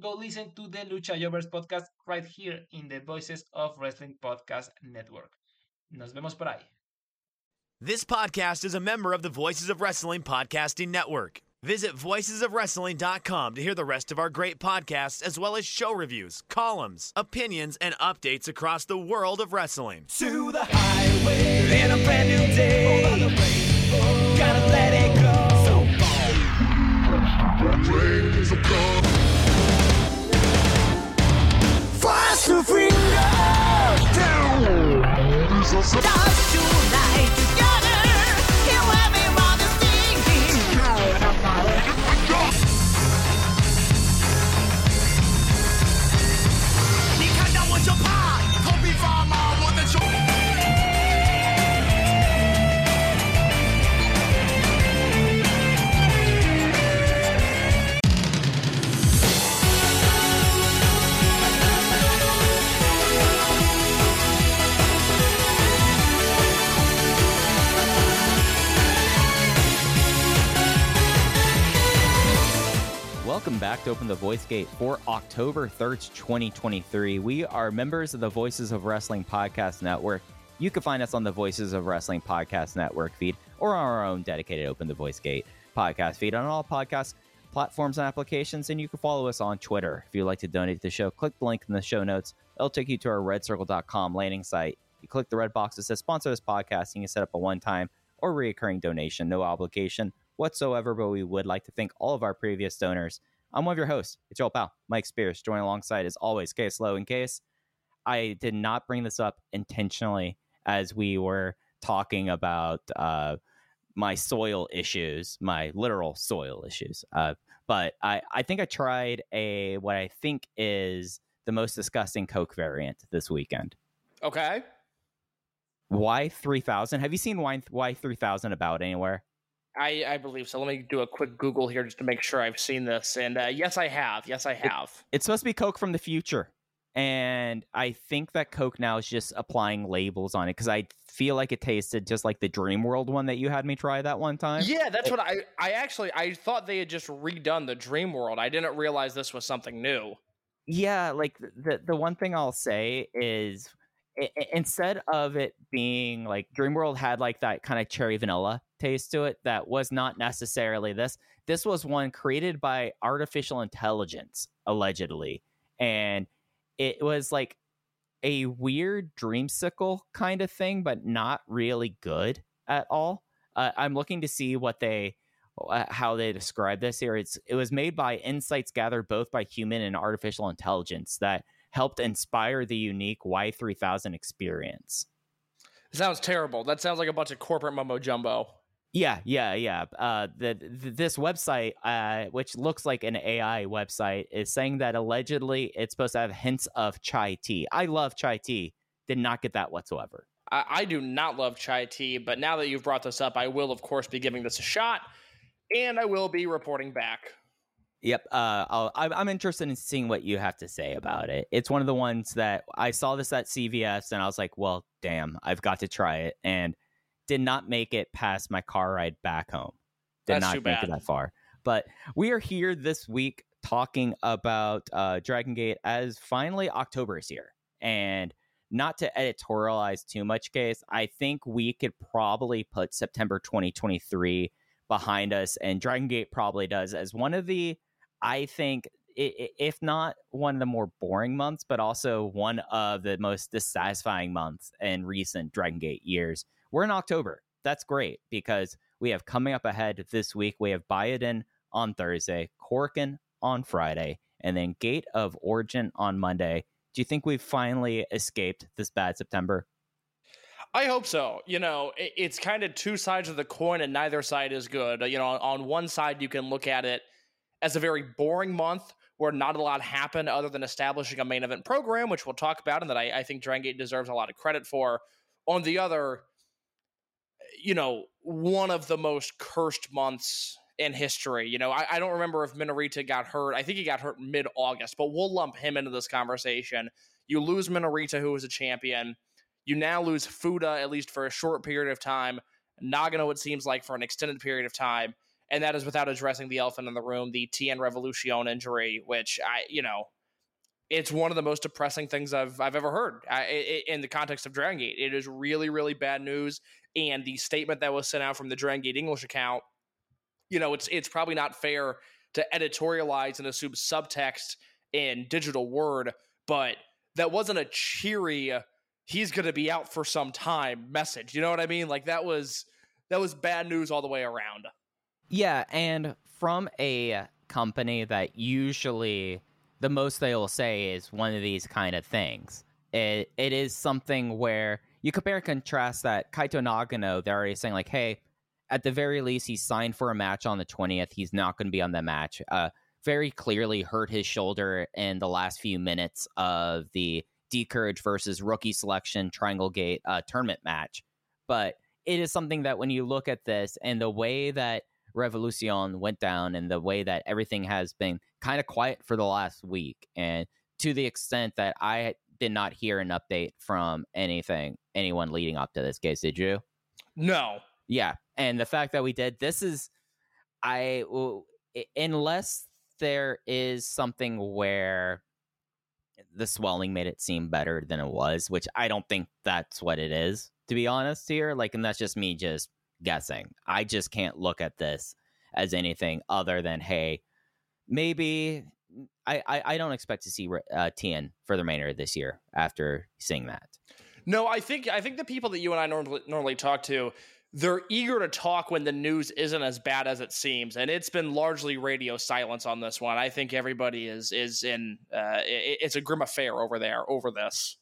go listen to the Lucha Jovers podcast right here in the Voices of Wrestling Podcast Network. Nos vemos por ahí. This podcast is a member of the Voices of Wrestling Podcasting Network. Visit voicesofwrestling.com to hear the rest of our great podcasts, as well as show reviews, columns, opinions, and updates across the world of wrestling. To the highway in a brand new day. Gotta let it Dance Welcome back to Open the Voice Gate for October 3rd, 2023. We are members of the Voices of Wrestling Podcast Network. You can find us on the Voices of Wrestling Podcast Network feed or on our own dedicated Open the Voice Gate podcast feed on all podcast platforms and applications. And you can follow us on Twitter. If you'd like to donate to the show, click the link in the show notes. It'll take you to our redcircle.com landing site. You click the red box that says sponsor this podcast, and you can set up a one time or reoccurring donation, no obligation whatsoever, but we would like to thank all of our previous donors. I'm one of your hosts. It's your old pal, Mike Spears, joined alongside, as always, Case Low. In case I did not bring this up intentionally as we were talking about uh, my soil issues, my literal soil issues. Uh, but I, I think I tried a what I think is the most disgusting Coke variant this weekend. Okay. Y three thousand. Have you seen Y three thousand about anywhere? I, I believe so. Let me do a quick Google here just to make sure I've seen this. And uh, yes, I have. Yes, I have. It's supposed to be Coke from the future. And I think that Coke now is just applying labels on it because I feel like it tasted just like the Dream World one that you had me try that one time. yeah, that's what I I actually I thought they had just redone the Dream World. I didn't realize this was something new. Yeah, like the the one thing I'll say is instead of it being like Dreamworld had like that kind of cherry vanilla taste to it that was not necessarily this. This was one created by artificial intelligence allegedly, and it was like a weird dreamsicle kind of thing, but not really good at all. Uh, I'm looking to see what they uh, how they describe this here. It's it was made by insights gathered both by human and artificial intelligence that helped inspire the unique Y3000 experience. sounds terrible. That sounds like a bunch of corporate mumbo jumbo. Yeah, yeah, yeah. Uh, the, the this website, uh, which looks like an AI website, is saying that allegedly it's supposed to have hints of chai tea. I love chai tea. Did not get that whatsoever. I, I do not love chai tea, but now that you've brought this up, I will of course be giving this a shot, and I will be reporting back. Yep. Uh, I'll, I'm I'm interested in seeing what you have to say about it. It's one of the ones that I saw this at CVS and I was like, well, damn, I've got to try it, and did not make it past my car ride back home. Did That's not make it that far. But we are here this week talking about uh, Dragon Gate as finally October is here, and not to editorialize too much, case I think we could probably put September 2023 behind us, and Dragon Gate probably does as one of the I think, if not one of the more boring months, but also one of the most dissatisfying months in recent Dragon Gate years. We're in October. That's great because we have coming up ahead this week. We have Buyuden on Thursday, Korakuen on Friday, and then Gate of Origin on Monday. Do you think we've finally escaped this bad September? I hope so. You know, it's kind of two sides of the coin, and neither side is good. You know, on, on one side, you can look at it as a very boring month where not a lot happened other than establishing a main event program, which we'll talk about and that I, I think Dragon Gate deserves a lot of credit for. On the other, you know, one of the most cursed months in history. You know, I, I don't remember if Minorita got hurt. I think he got hurt mid August, but we'll lump him into this conversation. You lose Minorita, who was a champion. You now lose Fuda, at least for a short period of time. Nagano, it seems like, for an extended period of time. And that is without addressing the elephant in the room, the TN Revolution injury, which I, you know, it's one of the most depressing things I've I've ever heard I, in the context of Dragon Gate. It is really, really bad news. And the statement that was sent out from the Dragon Gate English account, you know, it's it's probably not fair to editorialize and assume subtext in digital word, but that wasn't a cheery he's going to be out for some time message. You know what I mean? Like that was that was bad news all the way around. Yeah, and from a company that usually the most they will say is one of these kind of things. It it is something where you compare and contrast that Kaito Nagano, they're already saying like, hey, at the very least, he signed for a match on the twentieth. He's not going to be on that match. Uh, very clearly hurt his shoulder in the last few minutes of the D'courage versus rookie selection Triangle Gate uh, tournament match. But it is something that when you look at this and the way that Revolution went down and the way that everything has been kind of quiet for the last week, and to the extent that I did not hear an update from anything, anyone leading up to this case, did you? No. Yeah. And the fact that we did, this is, I, unless there is something where the swelling made it seem better than it was, which I don't think that's what it is, to be honest here. Like, and that's just me just guessing. I just can't look at this as anything other than, hey, maybe I, I, I don't expect to see uh, Tien for the remainder of this year after seeing that. No, I think I think the people that you and I normally normally talk to they're eager to talk when the news isn't as bad as it seems, and it's been largely radio silence on this one. I think everybody is is in uh, it, it's a grim affair over there over this.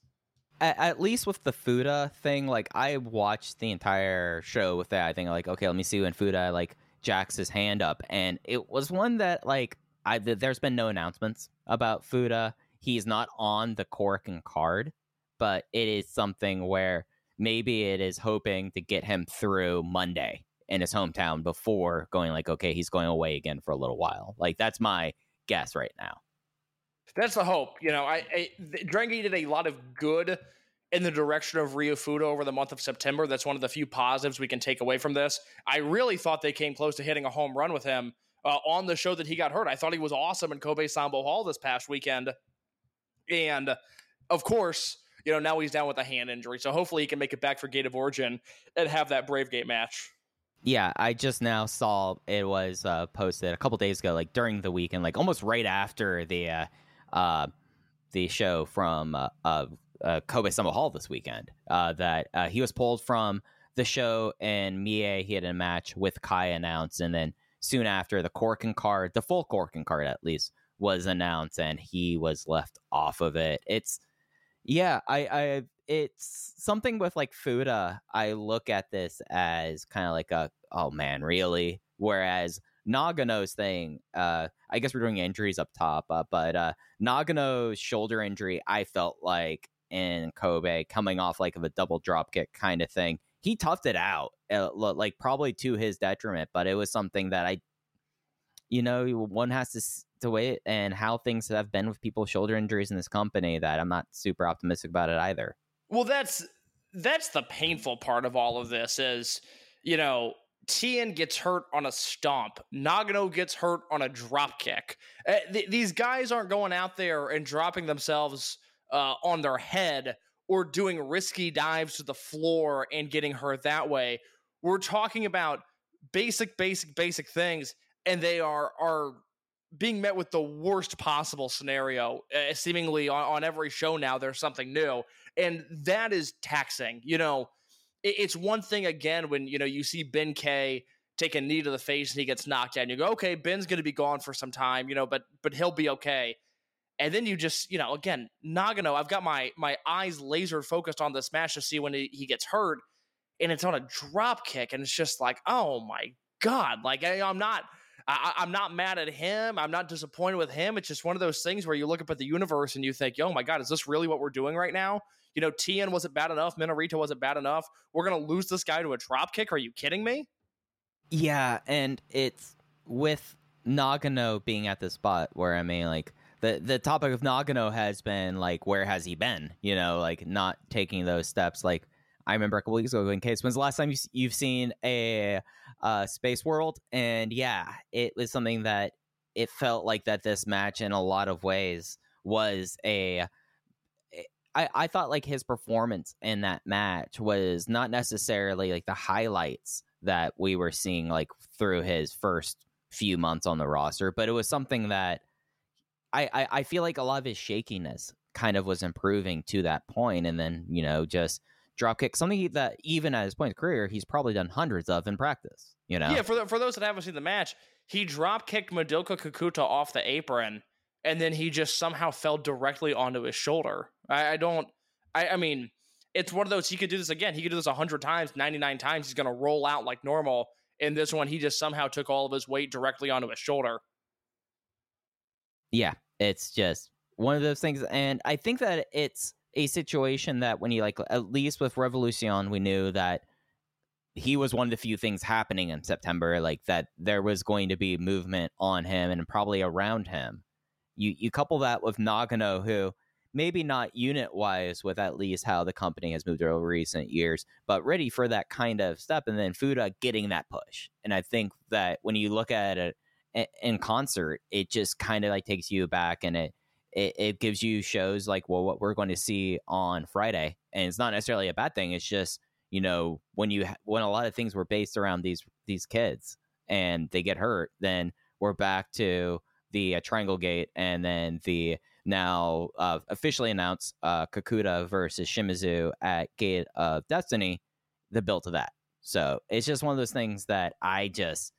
At, at, least with the Fuda thing, like I watched the entire show with that. I think like okay, let me see when Fuda like jacks his hand up, and it was one that like I there's been no announcements about Fuda. He's not on the Korakuen card, but it is something where maybe it is hoping to get him through Monday in his hometown before going like, okay, he's going away again for a little while. Like that's my guess right now. That's the hope. You know, I, I did a lot of good in the direction of Ryu Fuda over the month of September. That's one of the few positives we can take away from this. I really thought they came close to hitting a home run with him uh, on the show that he got hurt. I thought he was awesome in Kobe Sanbo Hall this past weekend. And of course, you know, now he's down with a hand injury. So hopefully he can make it back for Gate of Origin and have that Brave Gate match. Yeah, I just now saw it was uh, posted a couple days ago, like during the weekend, like almost right after the uh, uh, the show from uh, uh, uh Kobe Sanbo Hall this weekend. that he was pulled from the show, and Mie he had a match with Kai announced, and then soon after the Korakuen card, the full Korakuen card at least, was announced, and he was left off of it. It's yeah, I, I it's something with like Fuda. I look at this as kind of like a oh man, really. Whereas Nagano's thing, uh, I guess we're doing injuries up top, uh, but uh, Nagano's shoulder injury, I felt like in Kobe coming off like of a double drop kick kind of thing. He toughed it out, uh, like probably to his detriment, but it was something that I, you know, one has to to wait and how things have been with people's shoulder injuries in this company that I'm not super optimistic about it either. Well, that's that's the painful part of all of this is, you know, Tien gets hurt on a stomp. Nagano gets hurt on a drop kick. Uh, th- these guys aren't going out there and dropping themselves uh, on their head or doing risky dives to the floor and getting hurt that way. We're talking about basic, basic, basic things, and they are are being met with the worst possible scenario, uh, seemingly on, on, every show now. There's something new, and that is taxing. You know, it's one thing again when you know you see Ben K take a knee to the face and he gets knocked out. And you go, okay, Ben's going to be gone for some time, you know, but but he'll be okay. And then you just, you know, again, Nagano, I've got my my eyes laser focused on this match to see when he, he gets hurt, and it's on a drop kick, and it's just like, oh my god, like I, I'm not I, I'm not mad at him. I'm not disappointed with him. It's just one of those things where you look up at the universe and you think, "Oh my god, is this really what we're doing right now?" You know, Tien wasn't bad enough. Minorita wasn't bad enough. We're gonna lose this guy to a drop kick. Are you kidding me? Yeah, and it's with Nagano being at the spot where I mean, like the the topic of Nagano has been like, where has he been? You know, like not taking those steps. Like I remember a couple weeks ago, in case when's the last time you, you've seen a uh, Space World? And yeah, it was something that it felt like that this match in a lot of ways was a. I, I thought like his performance in that match was not necessarily like the highlights that we were seeing like through his first few months on the roster, but it was something that I, I, I feel like a lot of his shakiness kind of was improving to that point, and then you know just drop kick something that even at his point in his career he's probably done hundreds of in practice. You know, Yeah, for the, for those that haven't seen the match, he drop kicked Madoka Kikuta off the apron, and then he just somehow fell directly onto his shoulder. I, I don't. I, I mean, it's one of those. He could do this again. He could do this hundred times, ninety nine times. He's gonna roll out like normal. In this one, he just somehow took all of his weight directly onto his shoulder. yeah, it's just one of those things, and I think that it's a situation that when you like at least with Revolution, we knew that he was one of the few things happening in September, like that there was going to be movement on him and probably around him. You you couple that with Nagano, who maybe not unit wise with at least how the company has moved over recent years, but ready for that kind of step, and then Fuda getting that push. And I think that when you look at it in concert, it just kind of like takes you back and it, it it gives you shows like well what we're going to see on Friday, and it's not necessarily a bad thing. It's just you know when you when a lot of things were based around these these kids and they get hurt, then we're back to the uh, Triangle Gate and then the now uh, officially announced uh, Kikuta versus Shimizu at Gate of Destiny, the build to that. So it's just one of those things that I just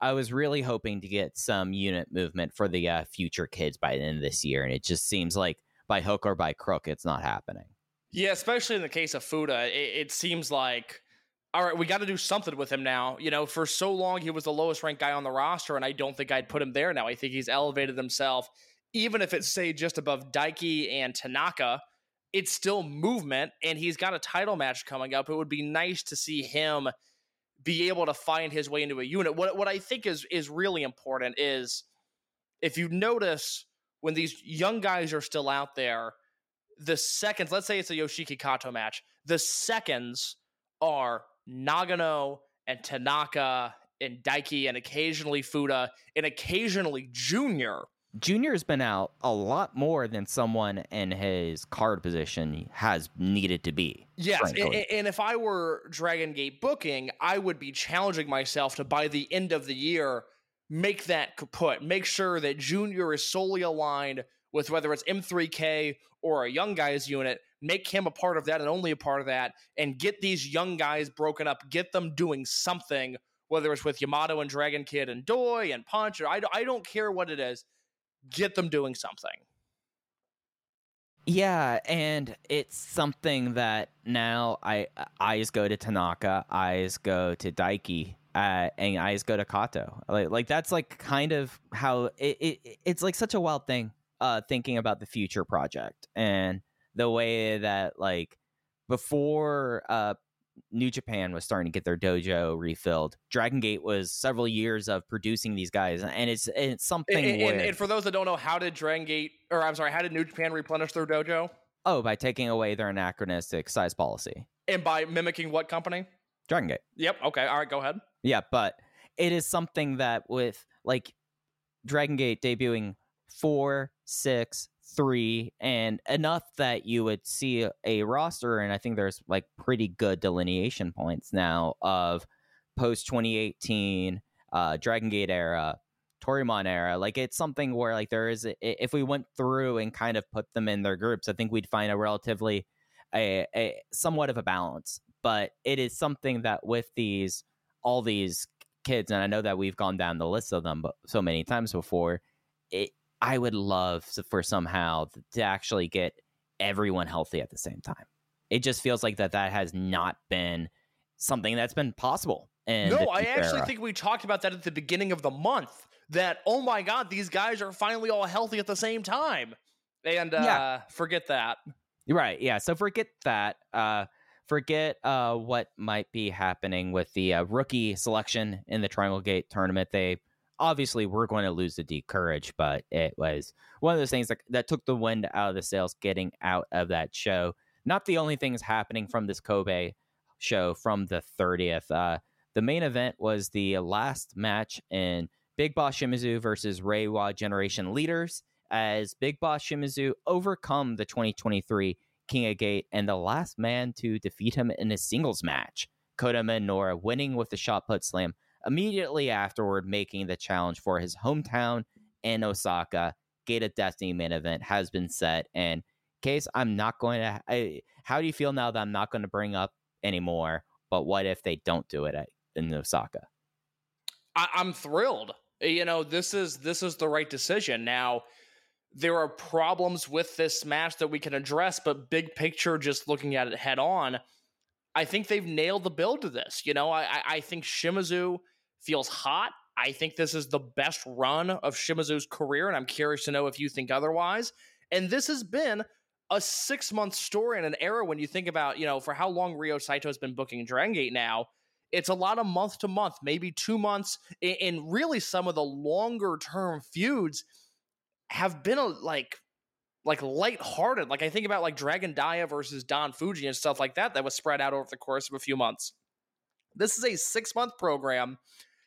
I was really hoping to get some unit movement for the uh, future kids by the end of this year, and it just seems like by hook or by crook, it's not happening. Yeah, especially in the case of Fuda, it, it seems like all right, we got to do something with him now. You know, for so long he was the lowest ranked guy on the roster, and I don't think I'd put him there now. I think he's elevated himself, even if it's say just above Daiki and Tanaka. It's still movement, and he's got a title match coming up. It would be nice to see him be able to find his way into a unit. What what I think is is really important is if you notice when these young guys are still out there, the seconds, let's say it's a Yoshiki Kato match, the seconds are Nagano and Tanaka and Daiki and occasionally Fuda and occasionally Junior. Junior's been out a lot more than someone in his card position has needed to be. Yes, and, and if I were Dragon Gate booking, I would be challenging myself to by the end of the year make that kaput. Make sure that Junior is solely aligned with whether it's M3K or a young guys unit. Make him a part of that and only a part of that, and get these young guys broken up. Get them doing something, whether it's with Yamato and Dragon Kid and Doi and Punch, or I, I don't care what it is. Get them doing something. Yeah, and it's something that now I eyes go to Tanaka, eyes go to Daiki, uh, and eyes go to Kato. Like, like that's like kind of how it, it it's like such a wild thing. Uh, thinking about the future project and the way that like before uh New Japan was starting to get their dojo refilled. Dragon Gate was several years of producing these guys, and it's it's something And, and, and for those that don't know, how did Dragon Gate, or I'm sorry, how did New Japan replenish their dojo? oh by taking away their anachronistic size policy. And by mimicking what company? Dragon Gate. Yep. Okay. All right. Go ahead. Yeah, but it is something that with like Dragon Gate debuting four, six, three, and enough that you would see a roster, and I think there's like pretty good delineation points now of post 2018 uh, Dragon Gate era, Toryumon era. Like it's something where like there is, if we went through and kind of put them in their groups, I think we'd find a relatively a, a somewhat of a balance. But it is something that with these all these kids, and I know that we've gone down the list of them so many times before. It I would love to- for somehow to actually get everyone healthy at the same time. It just feels like that that has not been something that's been possible And no, I actually think we talked about that at the beginning of the month. That oh my god, these guys are finally all healthy at the same time, and uh, Yeah. forget that. Right. Yeah. So forget that. Uh, forget uh, what might be happening with the uh, rookie selection in the Triangle Gate tournament. They obviously we're going to lose the D Courage, but it was one of those things that, that took the wind out of the sails getting out of that show. Not the only things happening from this Kobe show from the 30th. Uh, the main event was the last match in Big Boss Shimizu versus Reiwa Generation Leaders as Big Boss Shimizu overcome the 2023 King of Gate and the last man to defeat him in a singles match. Kota Minoura winning with the shot put slam immediately afterward, making the challenge for his hometown in Osaka. Gate of Destiny main event has been set. And case I'm not going to. I, how do you feel now that I'm not going to bring up anymore? But what if they don't do it at, in Osaka? I, I'm thrilled. You know, this is this is the right decision. Now, there are problems with this match that we can address, but big picture, just looking at it head on, I think they've nailed the build to this. You know, I I- think Shimizu feels hot. I think this is the best run of Shimizu's career, and I'm curious to know if you think otherwise. And this has been a six month story in an era when you think about, you know, for how long Ryo Saito has been booking Dragon Gate now, it's a lot of month to month, maybe two months, and really some of the longer term feuds have been a, like like lighthearted. Like I think about like Dragon Dia versus Don Fuji and stuff like that that was spread out over the course of a few months. This is a six month program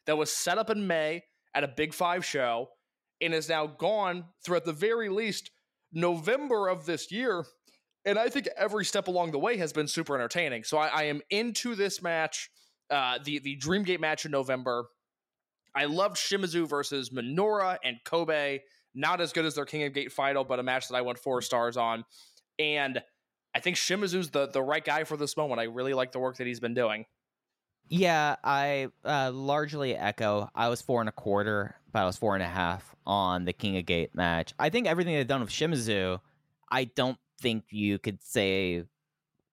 that was set up in May at a Big Five show and is now gone through at the very least November of this year. And I think every step along the way has been super entertaining. So I, I am into this match, uh, the the Dreamgate match in November. I loved Shimizu versus Minoura and Kobe. Not as good as their King of Gate final, but a match that I went four stars on. And I think Shimizu's the the right guy for this moment. I really like the work that he's been doing. Yeah, I uh, largely echo. I was four and a quarter, but I was four and a half on the King of Gate match. I think everything they've done with Shimizu, I don't think you could say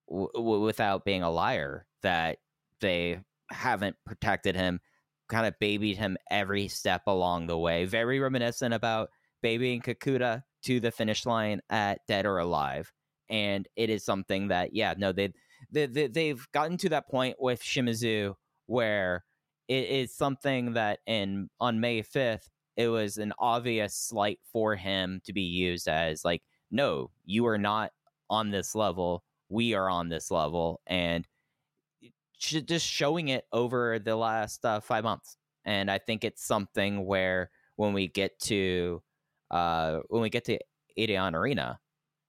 w- w- without being a liar that they haven't protected him, kind of babied him every step along the way. Very reminiscent about babying Kikuta to the finish line at Dead or Alive. And it is something that, yeah, no, they they, they, they've gotten to that point with Shimizu where it is something that in on May 5th it was an obvious slight for him to be used as like no you are not on this level we are on this level and just showing it over the last uh, 5 months and I think it's something where when we get to uh when we get to Edion Arena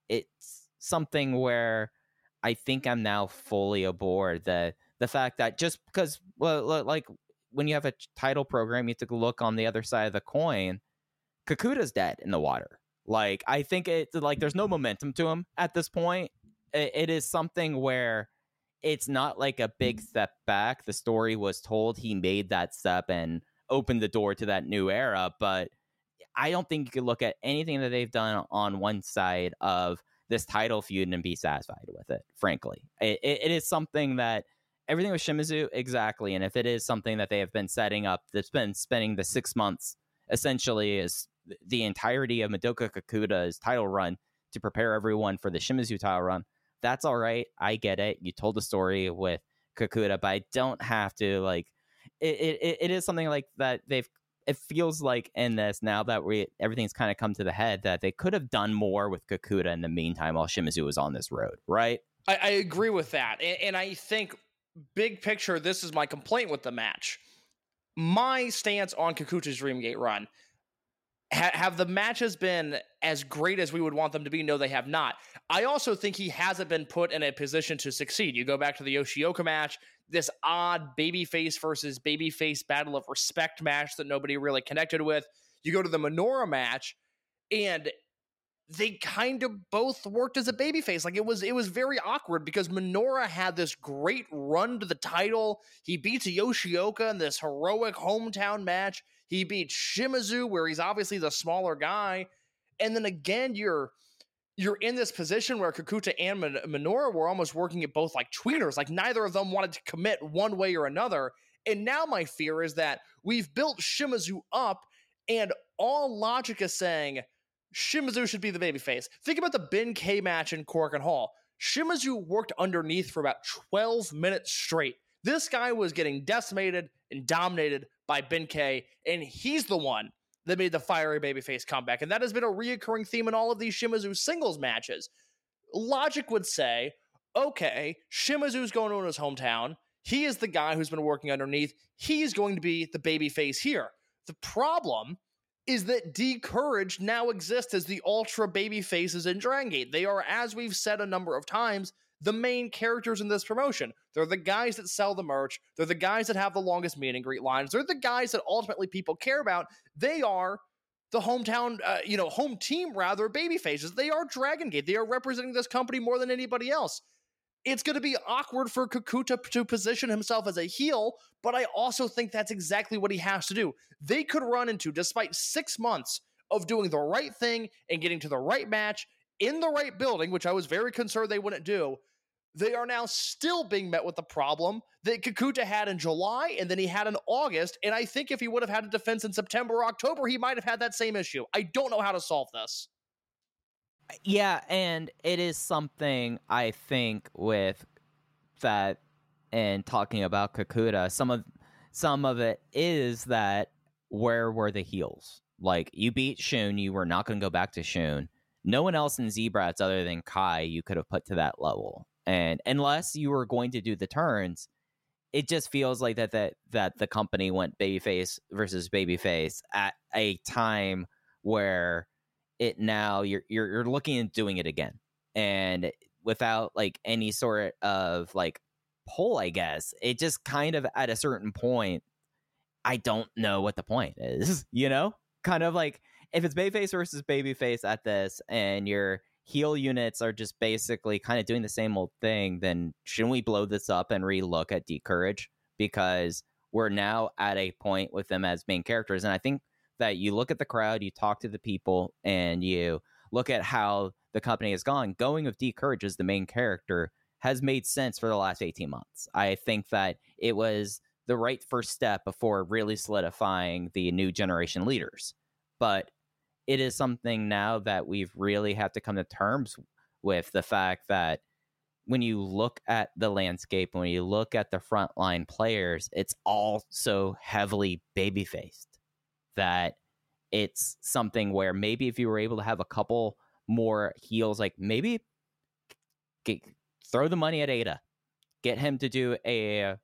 it's something where I think I'm now fully aboard the the fact that just because well like when you have a title program you have to look on the other side of the coin Kikuta's dead in the water. Like I think it like there's no momentum to him at this point. It, it is something where it's not like a big step back. The story was told he made that step and opened the door to that new era but I don't think you could look at anything that they've done on one side of this title feud and be satisfied with it. Frankly, it, it, it is something that everything with Shimizu exactly, and if it is something that they have been setting up, that's been spending the six months essentially is the entirety of Madoka Kikuta's title run to prepare everyone for the Shimizu title run. That's all right. I get it. You told the story with Kikuta, but I don't have to like. It, it, it is something like that they've it feels like in this now that we everything's kind of come to the head that they could have done more with Kikuta in the meantime while Shimizu was on this road, right? I, I agree with that. And, and I think, big picture, this is my complaint with the match. My stance on Kikuta's Dreamgate run ha- have the matches been as great as we would want them to be? No, they have not. I also think he hasn't been put in a position to succeed. You go back to the Yoshioka match, this odd babyface versus babyface battle of respect match that nobody really connected with. You go to the Minoura match, and they kind of both worked as a babyface. Like it was, it was very awkward because Minoura had this great run to the title. He beats Yoshioka in this heroic hometown match. He beats Shimizu, where he's obviously the smaller guy, and then again, you're you're in this position where Kikuta and Min- were almost working at both like tweeners. Like neither of them wanted to commit one way or another. And now my fear is that we've built Shimizu up, and all logic is saying Shimizu should be the babyface. Think about the Ben K match in Korakuen Hall. Shimizu worked underneath for about 12 minutes straight. This guy was getting decimated and dominated by Ben K, and he's the one that made the fiery babyface comeback. And that has been a reoccurring theme in all of these Shimizu singles matches. Logic would say, okay, Shimizu's going to his hometown. He is the guy who's been working underneath. He's going to be the babyface here. The problem is that D Courage now exists as the ultra baby faces in Dragon Gate. They are, as we've said a number of times, the main characters in this promotion. They're the guys that sell the merch. They're the guys that have the longest meet and greet lines. They're the guys that ultimately people care about. They are the hometown, uh, you know, home team rather, baby faces. They are Dragon Gate. They are representing this company more than anybody else. It's going to be awkward for Kikuta to position himself as a heel, but I also think that's exactly what he has to do. They could run into, despite six months of doing the right thing and getting to the right match in the right building, which I was very concerned they wouldn't do, they are now still being met with the problem that Kikuta had in July and then he had in August. And I think if he would have had a defense in September or October, he might have had that same issue. I don't know how to solve this. Uh, yeah, and it is something I think with that and talking about Kikuta, some of some of it is that where were the heels? Like you beat Shun, you were not going to go back to Shun. No one else in Z-Brats other than Kai you could have put to that level. And unless you were going to do the turns, it just feels like that that that the company went babyface versus babyface at a time where it now you're you're you're looking at doing it again. And without like any sort of like pull i guess it just kind of at a certain point i don't know what the point is you know? Kind of like if it's babyface versus babyface at this and your heel units are just basically kind of doing the same old thing then shouldn't we blow this up and relook at d courage because we're now at a point with them as main characters and i think that you look at the crowd, you talk to the people, and you look at how the company has gone. Going with D Courage as the main character has made sense for the last 18 months. I think that it was the right first step before really solidifying the new generation leaders. But it is something now that we've really had to come to terms with the fact that when you look at the landscape, when you look at the frontline players, it's all so heavily baby faced that it's something where maybe if you were able to have a couple more heels, like maybe get, throw the money at Ada, get him to do a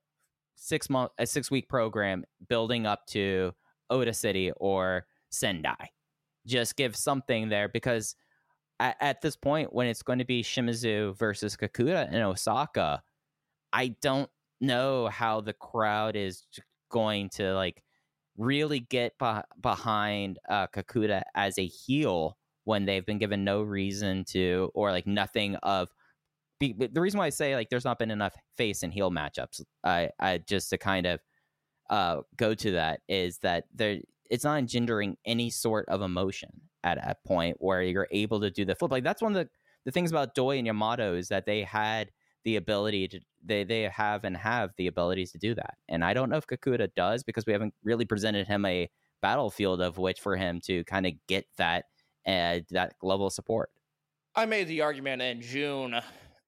six month, a six week program building up to Ota City or Sendai. Just give something there because at, at this point, when it's going to be Shimizu versus Kikuta in Osaka, I don't know how the crowd is going to like really get behind uh, Kikuta as a heel when they've been given no reason to, or like nothing of. Be, the reason why I say like there's not been enough face and heel matchups, I, I just to kind of uh, go to that is that there it's not engendering any sort of emotion at a point where you're able to do the flip. Like that's one of the the things about Doi and Yamato is that they had the ability to they they have and have the abilities to do that. And I don't know if Kikuta does because we haven't really presented him a battlefield of which for him to kind of get that uh, that level of support. I made the argument in June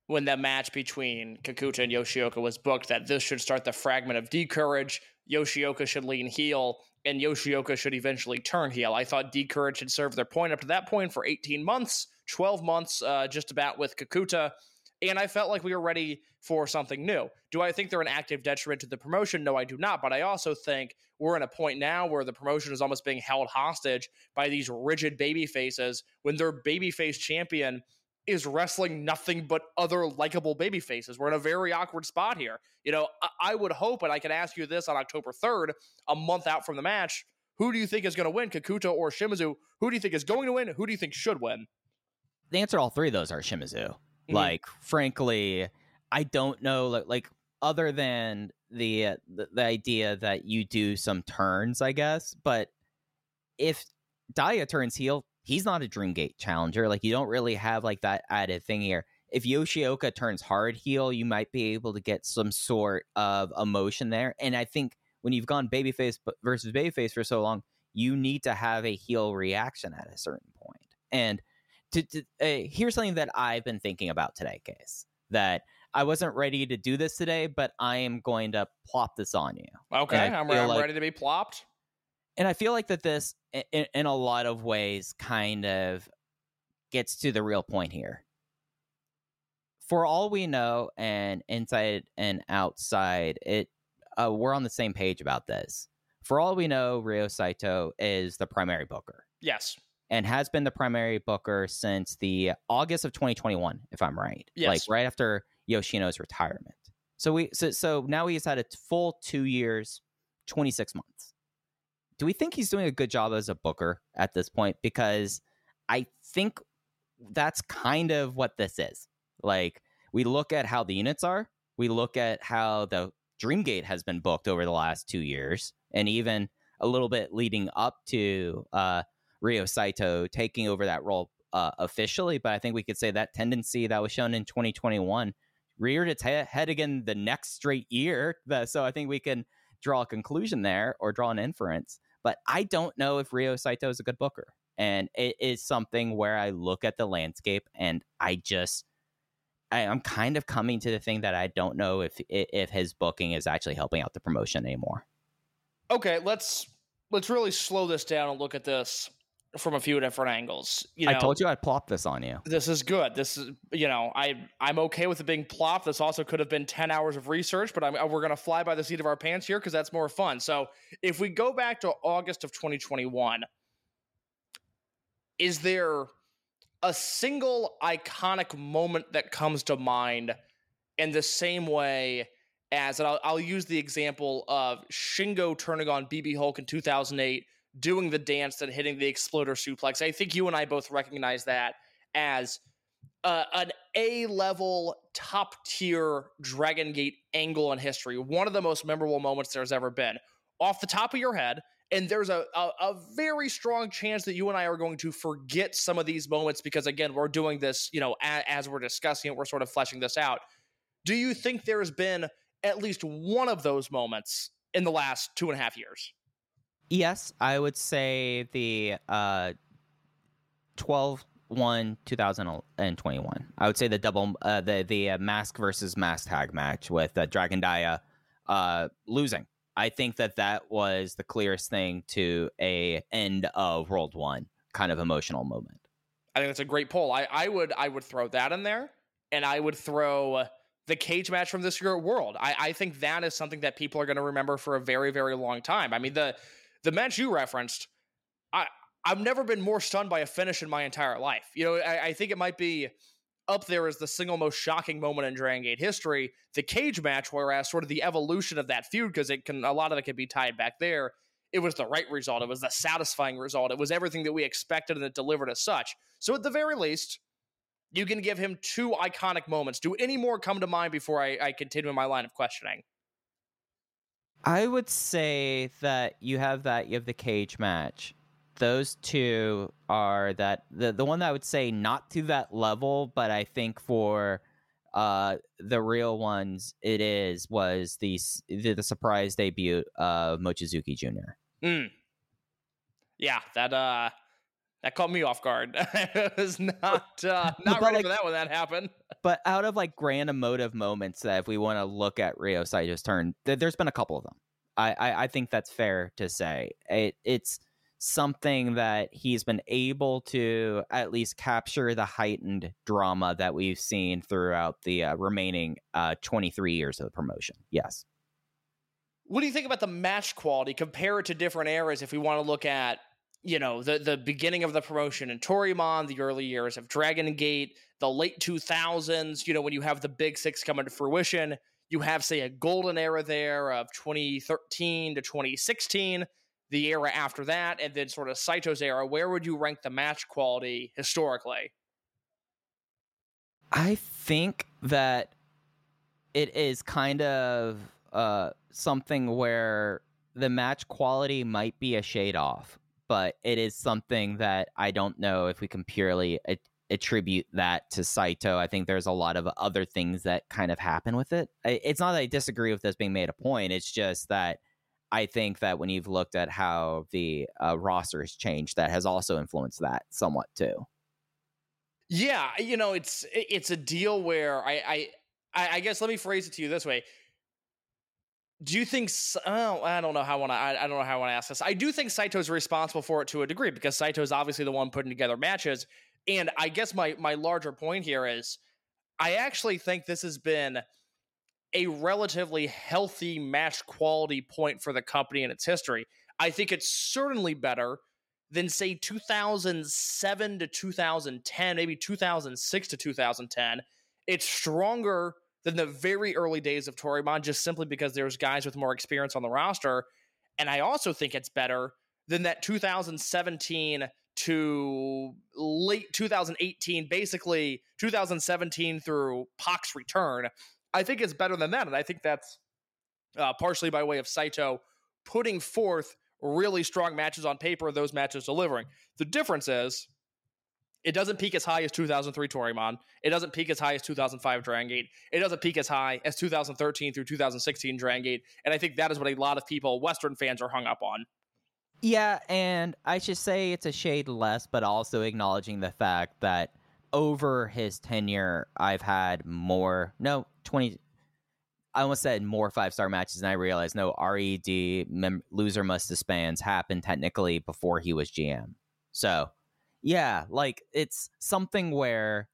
when that match between Kikuta and Yoshioka was booked that this should start the fragment of D Courage. Yoshioka should lean heel, and Yoshioka should eventually turn heel. I thought D Courage should serve their point up to that point for 18 months, 12 months, uh, just about with Kikuta and I felt like we were ready for something new. Do I think they're an active detriment to the promotion? No, I do not. But I also think we're in a point now where the promotion is almost being held hostage by these rigid baby faces when their babyface champion is wrestling nothing but other likable baby faces. We're in a very awkward spot here. You know, I, I would hope, and I can ask you this on October 3rd, a month out from the match. Who do you think is going to win, Kikuta or Shimizu? Who do you think is going to win? Who do you think should win? The answer to all three of those are Shimizu. Mm-hmm. Like, frankly, I don't know. Like, like other than the, the the idea that you do some turns, I guess. But if Daya turns heel, he's not a Dreamgate challenger. Like, you don't really have like that added thing here. if Yoshioka turns hard heel, you might be able to get some sort of emotion there. And I think when you've gone babyface versus babyface for so long, you need to have a heel reaction at a certain point. And to, to uh, here's something that I've been thinking about today, case that I wasn't ready to do this today, but I am going to plop this on you. Okay, I'm, I'm like- ready to be plopped. And I feel like that this, in, in a lot of ways, kind of gets to the real point here. For all we know, and inside and outside, it uh, we're on the same page about this. For all we know, Ryo Saito is the primary booker Yes. and has been the primary booker since the August of 2021, if I'm right. Yes. Like right after Yoshino's retirement. So we so, so now he's had a full two years, 26 months. Do we think he's doing a good job as a booker at this point? Because I think that's kind of what this is. Like we look at how the units are, we look at how the Dreamgate has been booked over the last two years, and even a little bit leading up to uh, Ryo Saito taking over that role uh, officially. But I think we could say that tendency that was shown in 2021 reared its he- head again the next straight year. So I think we can draw a conclusion there or draw an inference. But I don't know if Ryo Saito is a good booker. And it is something where I look at the landscape and I just, I, I'm kind of coming to the thing that I don't know if if his booking is actually helping out the promotion anymore. Okay, let's let's really slow this down and look at this from a few different angles. You know, I told you I'd plop this on you. this is good. This is you know I I'm okay with it being plopped. This also could have been ten hours of research, but I'm, uh, we're gonna fly by the seat of our pants here because that's more fun. So if we go back to August of 2021, is there a single iconic moment that comes to mind in the same way as and I'll, I'll use the example of Shingo turning on BB Hulk in 2008 doing the dance and hitting the exploder suplex. I think you and I both recognize that as uh, an A level, top tier Dragon Gate angle in history. One of the most memorable moments there's ever been. Off the top of your head, and there's a, a, a very strong chance that you and I are going to forget some of these moments because, again, we're doing this, you know, as we're discussing it, we're sort of fleshing this out. Do you think there has been at least one of those moments in the last two and a half years? Yes, I would say the uh 12 1 2021. I would say the double uh the the uh, mask versus mask tag match with uh, Dragon Dia uh losing. I think that that was the clearest thing to a end of World 1 kind of emotional moment. I think that's a great poll. I, I would I would throw that in there, and I would throw the cage match from this year at World. I, I think that is something that people are going to remember for a very very long time. I mean the the match you referenced, I I've never been more stunned by a finish in my entire life. You know, I, I think it might be up there as the single most shocking moment in Dragon Gate history. The cage match, whereas sort of the evolution of that feud, because it can a lot of it can be tied back there. It was the right result. It was the satisfying result. It was everything that we expected, and it delivered as such. So at the very least, you can give him two iconic moments. Do any more come to mind before I, I continue my line of questioning? I would say that you have that you have the cage match. Those two are that the the one that I would say not to that level, but I think for uh the real ones it is was the the, the surprise debut of Mochizuki Jr. Mm. Yeah, that uh that caught me off guard. I was not uh, not ready like- for that when that happened. But out of like grand emotive moments that if we want to look at Ryo Saito's turn, th- there's been a couple of them. I, I, I think that's fair to say. It, it's something that he's been able to at least capture the heightened drama that we've seen throughout the uh, remaining uh, 23 years of the promotion. Yes. What do you think about the match quality? Compare it to different eras. If we want to look at, you know, the the beginning of the promotion in Toryumon, the early years of Dragon Gate, the late two thousands. You know, when you have the big six coming to fruition, you have say a golden era there of 2013 to 2016. The era after that, and then sort of Saito's era. Where would you rank the match quality historically? I think that it is kind of uh, something where the match quality might be a shade off, but it is something that I don't know if we can purely a- attribute that to Saito. I think there's a lot of other things that kind of happen with it. It's not that I disagree with this being made a point. It's just that I think that when you've looked at how the uh, roster has changed, that has also influenced that somewhat too. Yeah, you know, it's it's a deal where I I I guess let me phrase it to you this way. Do you think? Oh, I don't know how I want to. I, I don't know how I want to ask this. I do think Saito's responsible for it to a degree because Saito is obviously the one putting together matches. And I guess my my larger point here is, I actually think this has been a relatively healthy match quality point for the company in its history. I think it's certainly better than say 2007 to 2010, maybe 2006 to 2010. It's stronger than the very early days of Toryumon just simply because there's guys with more experience on the roster. And I also think it's better than that 2017 to late 2018, basically 2017 through Pac's return. I think it's better than that. And I think that's uh, partially by way of Saito putting forth really strong matches on paper, those matches delivering. The difference is it doesn't peak as high as 2003 Toryumon. It doesn't peak as high as 2005 Dragon Gate. It doesn't peak as high as 2013 through 2016 Dragon Gate. And I think that is what a lot of people, Western fans, are hung up on. Yeah, and I should say it's a shade less, but also acknowledging the fact that over his tenure, I've had more, no, 20, I almost said more five star matches, and I realized no, RED, mem- loser must disbands happened technically before he was GM. So, yeah, like it's something where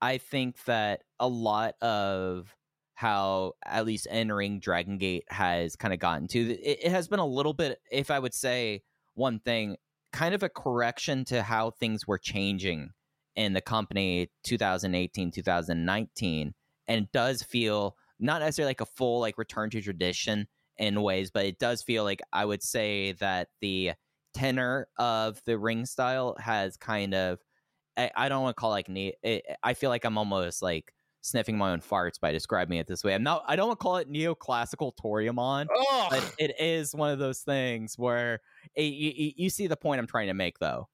I think that a lot of how at least entering Dragon Gate has kind of gotten to it, it has been a little bit, if I would say one thing, kind of a correction to how things were changing in the company 2018 2019 and it does feel not necessarily like a full like return to tradition in ways, but it does feel like I would say that the tenor of the ring style has kind of I, I don't want to call like ne- it, I feel like I'm almost like sniffing my own farts by describing it this way. I'm not I don't want to call it neoclassical Toryumon, but it is one of those things where it, you, you see the point I'm trying to make though.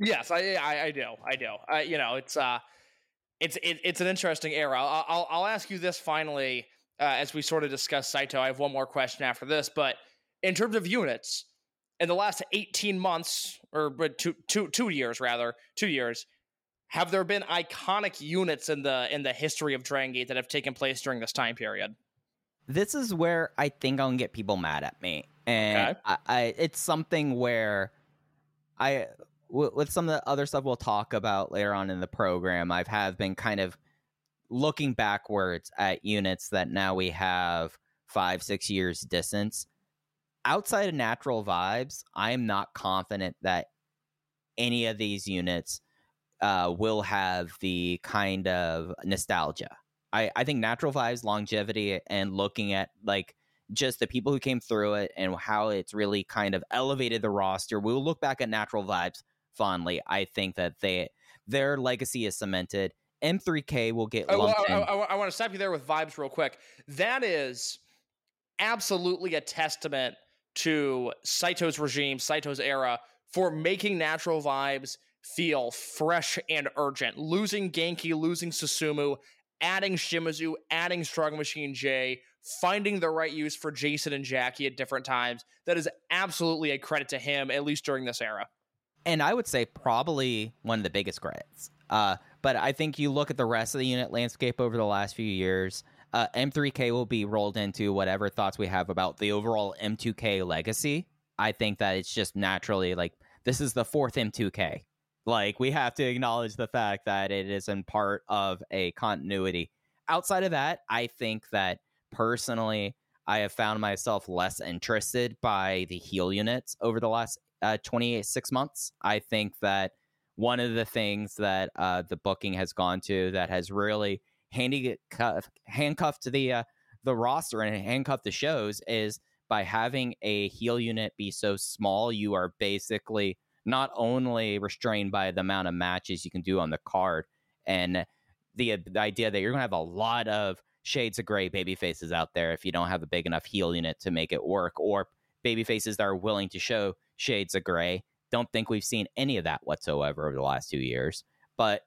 Yes, I I, I do. I do. I, you know, it's uh it's it, it's an interesting era. I'll, I'll, I'll ask you this finally uh, as we sort of discuss Saito. I have one more question after this, but in terms of units, in the last eighteen months or two two two years rather two years, have there been iconic units in the in the history of Dragon Gate that have taken place during this time period? This is where I think I'll get people mad at me, and okay. I, I it's something where I with some of the other stuff we'll talk about later on in the program, I've have been kind of looking backwards at units that now we have five, six years distance. Outside of natural vibes, I am not confident that any of these units uh, will have the kind of nostalgia. I, I think natural vibes, longevity, and looking at like just the people who came through it and how it's really kind of elevated the roster. We'll look back at natural vibes fondly. I think that they their legacy is cemented. M3K will get oh, I, I, I, I want to stop you there with vibes real quick. That is absolutely a testament to Saito's regime, Saito's era for making natural vibes feel fresh and urgent. Losing Genki, losing Susumu, adding Shimizu, adding Strong Machine J, finding the right use for Jason and Jackie at different times. That is absolutely a credit to him, at least during this era and I would say probably one of the biggest credits. Uh, but I think you look at the rest of the unit landscape over the last few years. Uh, M3K will be rolled into whatever thoughts we have about the overall M2K legacy. I think that it's just naturally like this is the fourth M2K. Like we have to acknowledge the fact that it is in part of a continuity. Outside of that, I think that personally, I have found myself less interested by the heel units over the last uh, 26 months. I think that one of the things that uh, the booking has gone to that has really handy handcuffed to the uh, the roster and handcuffed the shows is by having a heel unit be so small. You are basically not only restrained by the amount of matches you can do on the card and the, the idea that you're going to have a lot of shades of gray baby faces out there if you don't have a big enough heel unit to make it work or baby faces that are willing to show shades of gray. Don't think we've seen any of that whatsoever over the last two years. But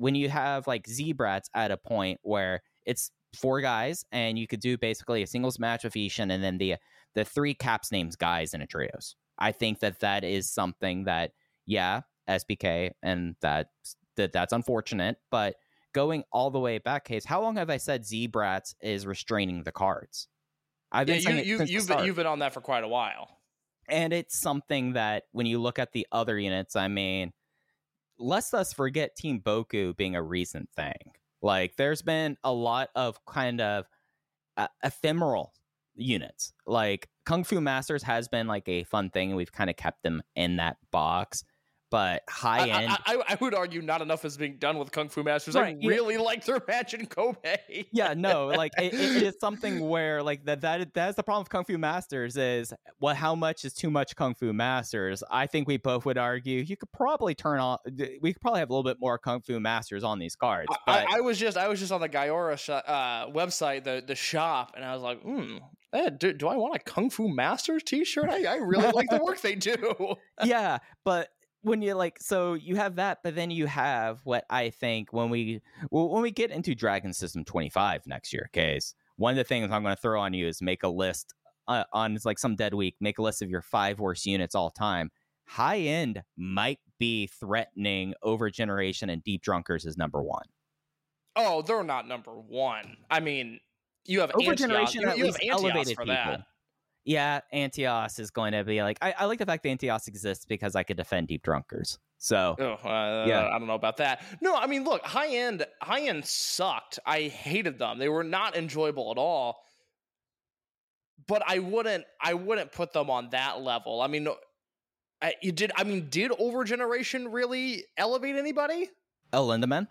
when you have like Z-Brats at a point where it's four guys and you could do basically a singles match with Ishin and then the the three caps names guys in a trios. I think that that is something that yeah, SBK and that that that's unfortunate, but going all the way back case, how long have I said Z-Brats is restraining the cards? I've Yeah, been saying you, you, you've been, you've been on that for quite a while. and it's something that when you look at the other units, I mean, let's us forget Team Boku being a recent thing. Like, there's been a lot of kind of uh, ephemeral units. Like, Kung Fu Masters has been like a fun thing, and we've kind of kept them in that box. But high I, end, I, I, I would argue not enough is being done with Kung Fu Masters. Right, I yeah. really like their match in Kobe. yeah, no, like it, it is something where like that that that's the problem with Kung Fu Masters is what how much is too much Kung Fu Masters. I think we both would argue you could probably turn on we could probably have a little bit more Kung Fu Masters on these cards. I, But I was just I was just on the Gaora sh- uh, website, the the shop, and I was like, hmm, eh, do, do I want a Kung Fu Masters T-shirt? I, I really like the work they do. yeah, but when you like so you have that, but then you have what I think when we well, when we get into Dragon System 25 next year, case one of the things I'm going to throw on you is make a list uh, on it's like some dead week, make a list of your five worst units all time. High end might be threatening over generation and deep drunkers is number one. Oh, they're not number one. I mean, you have Over generation, You, you have elevated for people. that. Yeah, Antios is going to be like I, I like the fact that Antios exists because I could defend deep drunkers. So Oh, uh, Yeah. I don't know about that. No, I mean, look, high end, high end sucked. I hated them. They were not enjoyable at all. But I wouldn't, I wouldn't put them on that level. I mean, I, you did. I mean, did Overgeneration really elevate anybody? El Lindaman,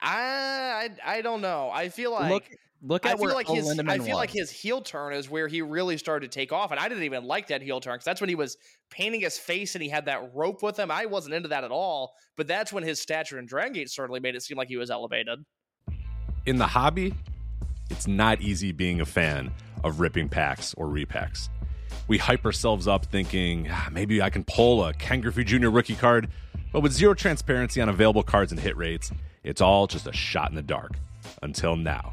I, I, I don't know. I feel like look look I at where like El his I Lindaman feel like his heel turn is where he really started to take off, and I didn't even like that heel turn because that's when he was painting his face and he had that rope with him. I wasn't into that at all, but that's when his stature in Dragon Gate certainly made it seem like he was elevated. in the hobby, it's not easy being a fan of ripping packs or repacks. We hype ourselves up thinking "Ah, maybe I can pull a Ken Griffey Jr. rookie card, but with zero transparency on available cards and hit rates, it's all just a shot in the dark. Until now.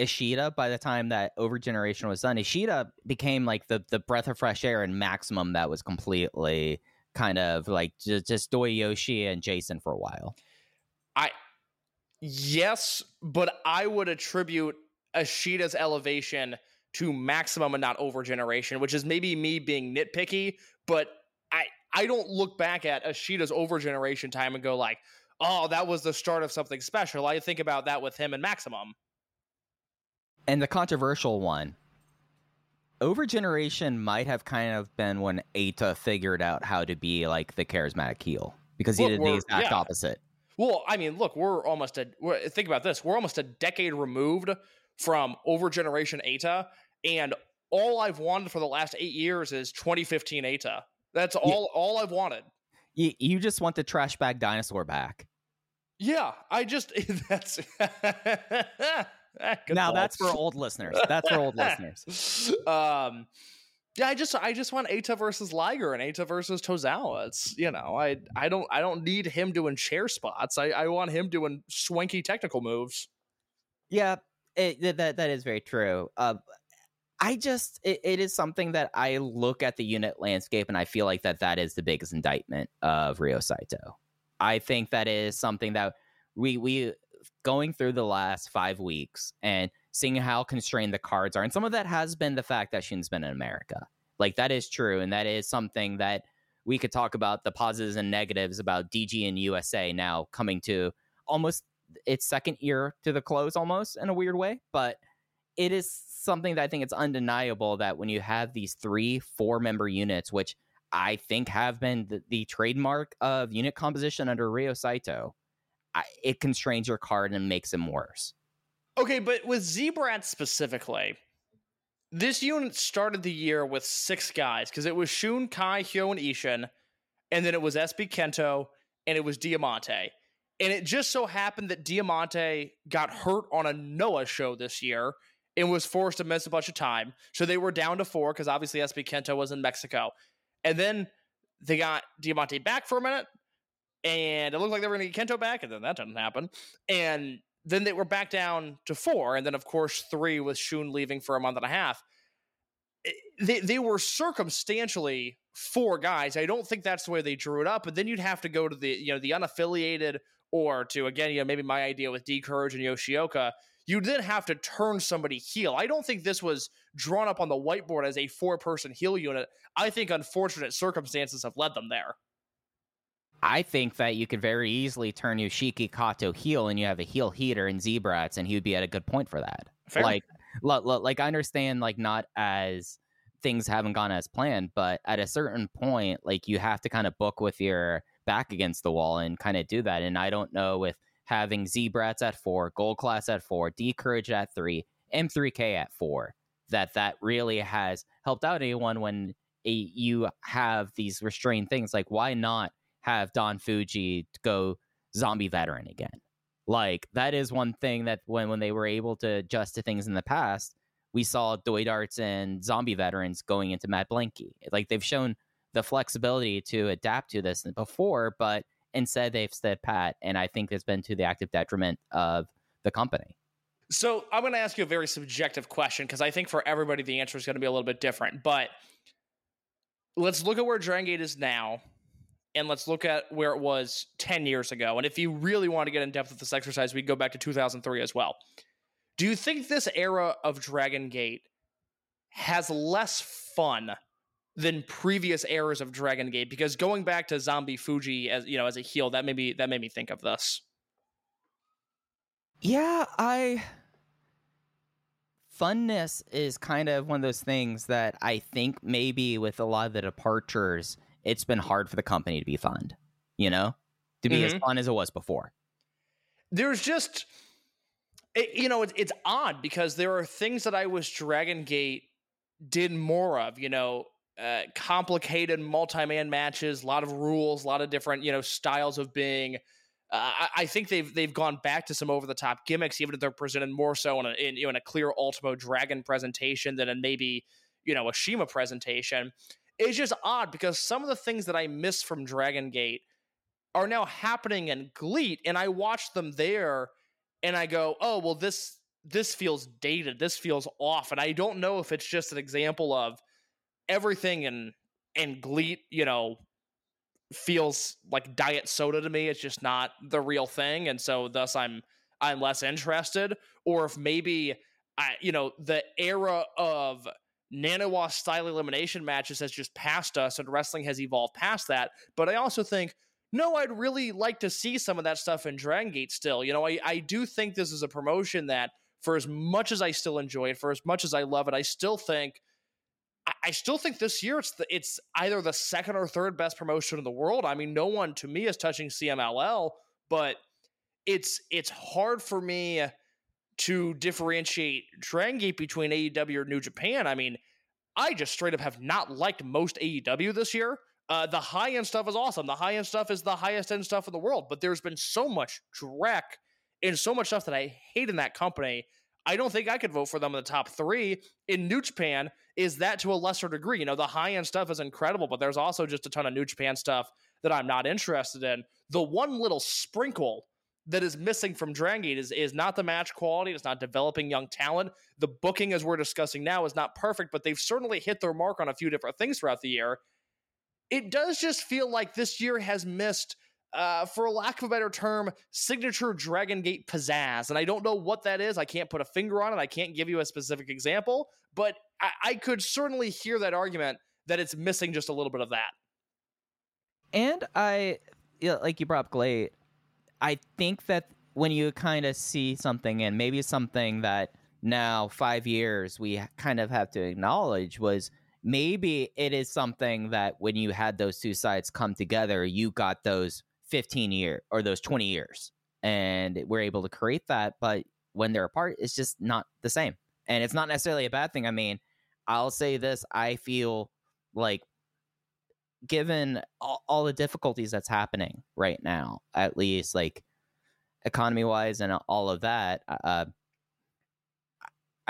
Ishida by the time that Overgeneration was done. Ishida became like the the breath of fresh air and maximum that was completely kind of like just, just Doyoshi and Jason for a while. I yes, but I would attribute Ishida's elevation to maximum and not overgeneration, which is maybe me being nitpicky, but I I don't look back at Ishida's overgeneration time and go like, oh, that was the start of something special. I think about that with him and Maximum. And the controversial one, Overgeneration might have kind of been when Ata figured out how to be like the charismatic heel because he Look, did the exact yeah. opposite. Well, I mean, look, we're almost a we're, think about this. We're almost a decade removed from overgeneration ATA, and all I've wanted for the last eight years is 2015 ATA. That's all all I've wanted. You, you just want the trash bag dinosaur back. Yeah, I just that's now ball. that's for old listeners. That's for old listeners. Um, yeah, I just I just want Ata versus Liger and Ata versus Tozawa. It's you know I I don't I don't need him doing chair spots. I I want him doing swanky technical moves. Yeah, it, that that is very true. Uh, I just it, it is something that I look at the unit landscape and I feel like that that is the biggest indictment of Ryo Saito. I think that is something that we we going through the last five weeks and seeing how constrained the cards are, and some of that has been the fact that Shin's been in America. Like that is true, and that is something that we could talk about the positives and negatives about DG and USA now coming to almost its second year to the close almost in a weird way but it is something that i think it's undeniable that when you have these three four member units which i think have been the, the trademark of unit composition under ryo saito it constrains your card and makes them worse Okay, but with Z-Brat specifically, this unit started the year with six guys because it was Shun, Kai, Hyo, and Ishin, and then it was SB Kento, and it was Diamante. And it just so happened that Diamante got hurt on a Noah show this year and was forced to miss a bunch of time. So they were down to four because obviously SB Kento was in Mexico. And then they got Diamante back for a minute, and it looked like they were going to get Kento back, and then that didn't happen. And then they were back down to four, and then of course three with Shun leaving for a month and a half. Eh, they they were circumstantially four guys. I don't think that's the way they drew it up. But then you'd have to go to the you know the unaffiliated or to again you know maybe my idea with D Courage and Yoshioka. You then have to turn somebody heel. I don't think this was drawn up on the whiteboard as a four person heel unit. I think unfortunate circumstances have led them there. I think that you could very easily turn Yoshiki Kato heel and you have a heel heater in Z-Brats and he would be at a good point for that. Fair. Like, lo- lo- like I understand, like not as things haven't gone as planned, but at a certain point, like you have to kind of book with your back against the wall and kind of do that. And I don't know with having Z-Brats at four, Gold Class at four, D Courage at three, M3K at four, that that really has helped out anyone when a, you have these restrained things. Like, why not? Have Don Fuji go zombie veteran again. Like that is one thing that when when they were able to adjust to things in the past, we saw Doy Darts and zombie veterans going into Mad Blankey. Like they've shown the flexibility to adapt to this before, but instead they've said pat, and I think it's been to the active detriment of the company. So I'm going to ask you a very subjective question because I think for everybody the answer is going to be a little bit different. But let's look at where Dragon Gate is now and let's look at where it was 10 years ago. And if you really want to get in depth with this exercise, we go back to 2003 as well. Do you think this era of Dragon Gate has less fun than previous eras of Dragon Gate? Because going back to Zombie Fuji as you know as a heel, that made me that made me think of this. Yeah, I funness is kind of one of those things that I think maybe with a lot of the departures it's been hard for the company to be fun, you know, to be mm-hmm. as fun as it was before. There's just, it, you know, it's, it's odd because there are things that I wish Dragon Gate did more of, you know, uh, complicated multi-man matches, a lot of rules, a lot of different, you know, styles of being. Uh, I, I, think they've they've gone back to some over the top gimmicks, even if they're presented more so in a, in, you know, in a clear Ultimo Dragon presentation than in maybe you know a Shima presentation it's just odd because some of the things that I miss from Dragon Gate are now happening in GLEAT, and I watch them there, and I go, "Oh, well this this feels dated. This feels off." And I don't know if it's just an example of everything in in GLEAT, you know, feels like diet soda to me. It's just not the real thing, and so thus I'm I'm less interested. Or if maybe I, you know, the era of Nanawa style elimination matches has just passed us and wrestling has evolved past that. But I also think, no, I'd really like to see some of that stuff in Dragon Gate still. You know, I, I do think this is a promotion that, for as much as I still enjoy it, for as much as I love it, I still think. I still think this year it's the, it's either the second or third best promotion in the world. I mean, no one to me is touching CMLL, but it's it's hard for me to differentiate Dragon Gate between AEW or New Japan. I mean, I just straight up have not liked most AEW this year. Uh, the high end stuff is awesome. The high end stuff is the highest end stuff in the world, but there's been so much dreck and so much stuff that I hate in that company. I don't think I could vote for them in the top three. In New Japan, is that to a lesser degree? You know, the high end stuff is incredible, but there's also just a ton of New Japan stuff that I'm not interested in. The one little sprinkle that is missing from Dragon Gate is, is not the match quality. It's not developing young talent. The booking, as we're discussing now, is not perfect, but they've certainly hit their mark on a few different things throughout the year. It does just feel like this year has missed, uh, for lack of a better term, signature Dragon Gate pizzazz. And I don't know what that is. I can't put a finger on it. I can't give you a specific example, but I, I could certainly hear that argument that it's missing just a little bit of that. And I, like you brought up GLEAT, I think that when you kind of see something and maybe something that now five years we kind of have to acknowledge was maybe it is something that when you had those two sides come together you got those 15 year or those 20 years and we're able to create that but when they're apart it's just not the same. And it's not necessarily a bad thing. I mean i'll say this i feel like given all, all the difficulties that's happening right now, at least like economy wise and all of that, uh,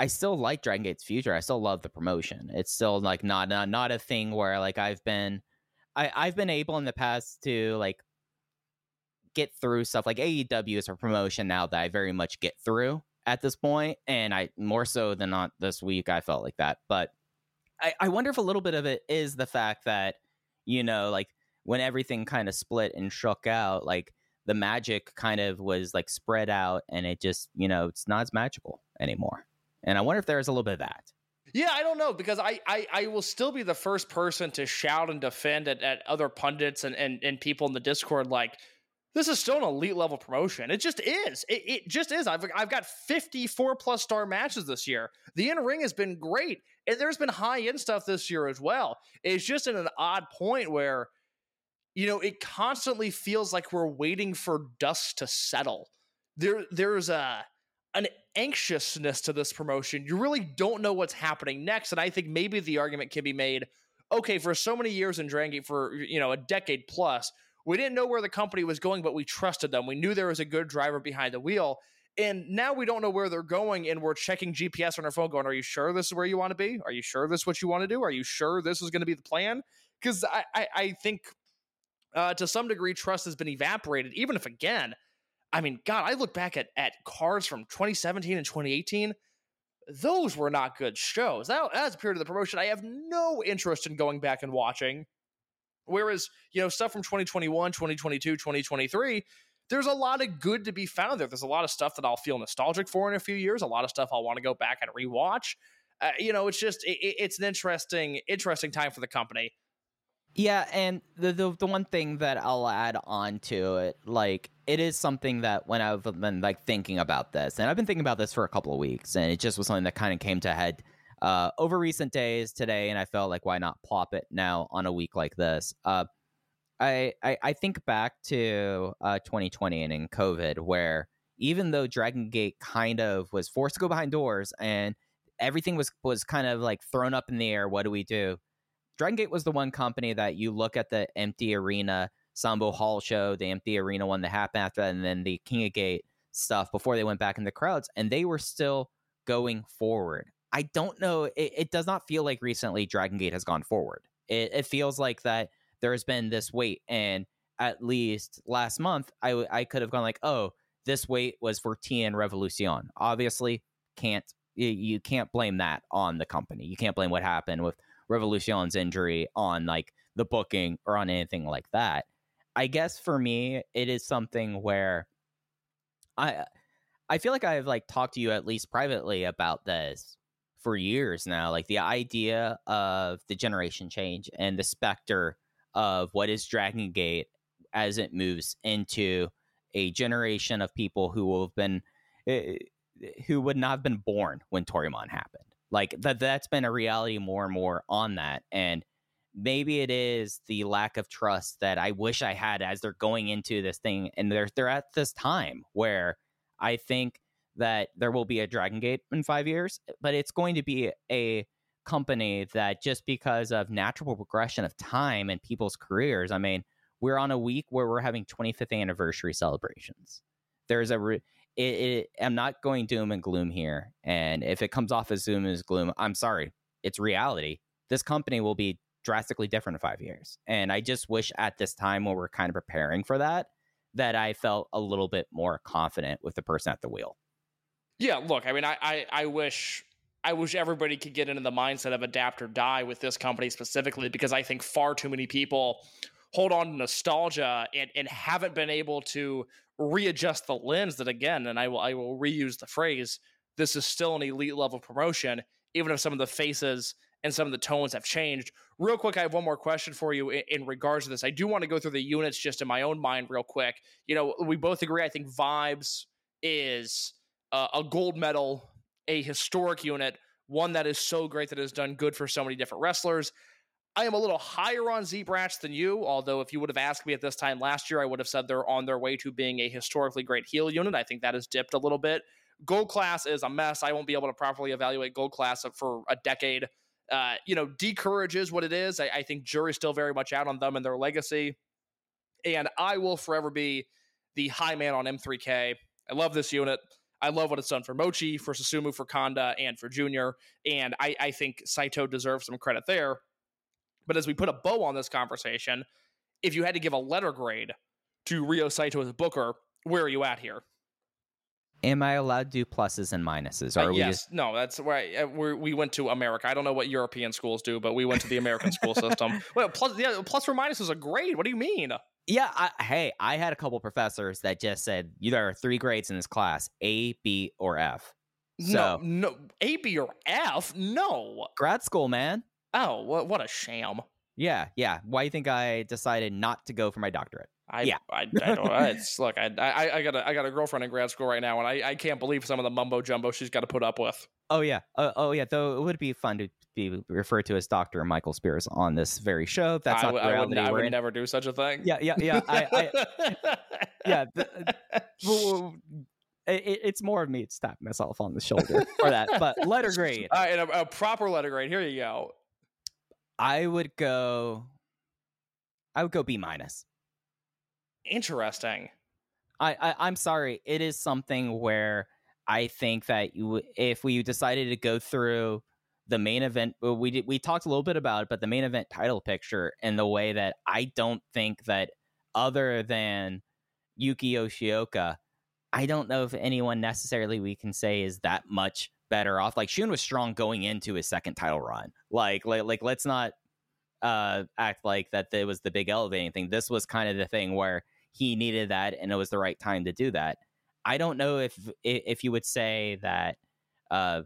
I still like Dragon Gate's future. I still love the promotion. It's still like not not, not a thing where like I've been I, I've been able in the past to like get through stuff like AEW is a promotion now that I very much get through at this point, and I more so than not this week I felt like that. But I, I wonder if a little bit of it is the fact that you know like when everything kind of split and shook out, like the magic kind of was like spread out, and it just you know it's not as magical anymore. And I wonder if there's a little bit of that. Yeah, I don't know because I, I, I will still be the first person to shout and defend at, at other pundits and, and, and people in the Discord like this is still an elite level promotion. It just is. It, it just is. I've I've got 54 plus star matches this year. The in ring has been great. And there's been high end stuff this year as well. It's just in an odd point where, you know, it constantly feels like we're waiting for dust to settle. There there's a an anxiousness to this promotion. You really don't know what's happening next. And I think maybe the argument can be made okay, for so many years in Dragon for you know, a decade plus, we didn't know where the company was going, but we trusted them. We knew there was a good driver behind the wheel. And now we don't know where they're going, and we're checking GPS on our phone, going, Are you sure this is where you want to be? Are you sure this is what you want to do? Are you sure this is going to be the plan? Because I, I, I, think uh, to some degree, trust has been evaporated, even if, again, I mean, God, I look back at at cards from 2017 and 2018. Those were not good shows. That, that's a period of the promotion I have no interest in going back and watching. Whereas, you know, stuff from 2021, 2022, 2023, there's a lot of good to be found there. There's a lot of stuff that I'll feel nostalgic for in a few years. A lot of stuff I'll want to go back and rewatch. Uh, you know, it's just it, it's an interesting interesting time for the company. Yeah, and the, the the one thing that I'll add on to it, like it is something that when I've been like thinking about this, and I've been thinking about this for a couple of weeks, and it just was something that kind of came to head uh, over recent days today, and I felt like why not plop it now on a week like this. Uh, I, I, think back to uh, 2020 and in COVID, where even though Dragon Gate kind of was forced to go behind doors and everything was was kind of like thrown up in the air, what do we do? Dragon Gate was the one company that you look at the empty arena Sambo Hall show, the empty arena one that happened after that, and then the King of Gate stuff before they went back in the crowds, and they were still going forward. I don't know. It, it does not feel like recently Dragon Gate has gone forward. It, it feels like that there has been this wait, and at least last month, I I could have gone like, oh, this wait was for TN Revolucion. Obviously, can't you can't blame that on the company. You can't blame what happened with Revolution's injury on like the booking or on anything like that. I guess for me, it is something where I I feel like I've like talked to you at least privately about this for years now. Like the idea of the generation change and the specter of what is Dragon Gate as it moves into a generation of people who will have been uh, who would not have been born when Toryumon happened. Like that that's been a reality more and more on that. And maybe it is the lack of trust that I wish I had as they're going into this thing. And they're they're at this time where I think that there will be a Dragon Gate in five years, but it's going to be a company that just because of natural progression of time and people's careers, I mean, we're on a week where we're having 25th anniversary celebrations. There's a re- it, it, I'm not going doom and gloom here. And if it comes off as doom and gloom, I'm sorry. It's reality. This company will be drastically different in five years. And I just wish at this time when we're kind of preparing for that, that I felt a little bit more confident with the person at the wheel. Yeah, look, I mean, I, I, I wish I wish everybody could get into the mindset of adapt or die with this company specifically because I think far too many people hold on to nostalgia and, and haven't been able to readjust the lens that again, and I will I will reuse the phrase, this is still an elite level promotion, even if some of the faces and some of the tones have changed. Real quick, I have one more question for you in, in regards to this. I do want to go through the units just in my own mind real quick. You know, we both agree, I think Vibes is uh, a gold medal, a historic unit, one that is so great that has done good for so many different wrestlers. I am a little higher on Z-Brats than you, although if you would have asked me at this time last year, I would have said they're on their way to being a historically great heel unit. I think that has dipped a little bit. Gold class is a mess. I won't be able to properly evaluate gold class for a decade. uh, you know, D'Courage is what it is. I, I think jury's still very much out on them and their legacy. And I will forever be the high man on M3K. I love this unit. I love what it's done for Mochi, for Susumu, for Kanda, and for Junior. And I, I think Saito deserves some credit there. But as we put a bow on this conversation, if you had to give a letter grade to Ryo Saito as a booker, where are you at here? Am I allowed to do pluses and minuses? Or Uh, are we yes, just no, that's where we we went to America. I don't know what European schools do, but we went to the American school system. Well, plus, yeah, plus or minus is a grade. What do you mean? Yeah, I, hey, I had a couple professors that just said you there are three grades in this class: A, B, or F. no, So no, A, B, or F? No. grad school, man. Oh, what what a sham. Yeah, yeah. Why do you think I decided not to go for my doctorate? I, Yeah. I, I don't. It's look. I, I, I got a, I got a girlfriend in grad school right now, and I, I can't believe some of the mumbo jumbo she's got to put up with. Oh yeah, uh, oh yeah. Though it would be fun to be referred to as Doctor Michael Spears on this very show. That's I, not I would, I would never do such a thing. Yeah, yeah, yeah. I, I yeah. The, uh, well, well, it, it's more of me tapping myself on the shoulder for that. But letter grade, All right, and a, a proper letter grade. Here you go. I would go. I would go B minus. Interesting. I, I I'm sorry. It is something where I think that you, if we decided to go through the main event, we did, we talked a little bit about it, but the main event title picture in the way that I don't think that other than Yuki Yoshioka, I don't know if anyone necessarily we can say is that much better off. Like Shun was strong going into his second title run. Like like like let's not uh act like that it was the big elevating thing. This was kind of the thing where he needed that and it was the right time to do that. I don't know if if you would say that uh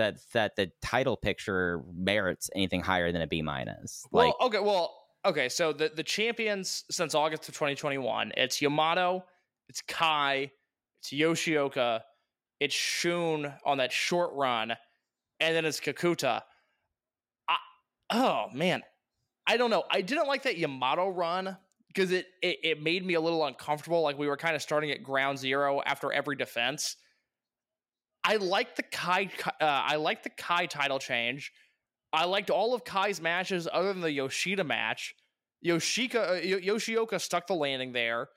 that that the title picture merits anything higher than a B minus. Like well, okay, well, okay. So the the champions since August of 2021, it's Yamato, it's Kai, it's Yoshioka, it's Shun on that short run, and then it's Kikuta. I, oh man, I don't know. I didn't like that Yamato run because it, it it made me a little uncomfortable. Like we were kind of starting at ground zero after every defense. I like the Kai. Uh, I like the Kai title change. I liked all of Kai's matches other than the Yoshida match. Yoshika, uh, Yoshioka stuck the landing there.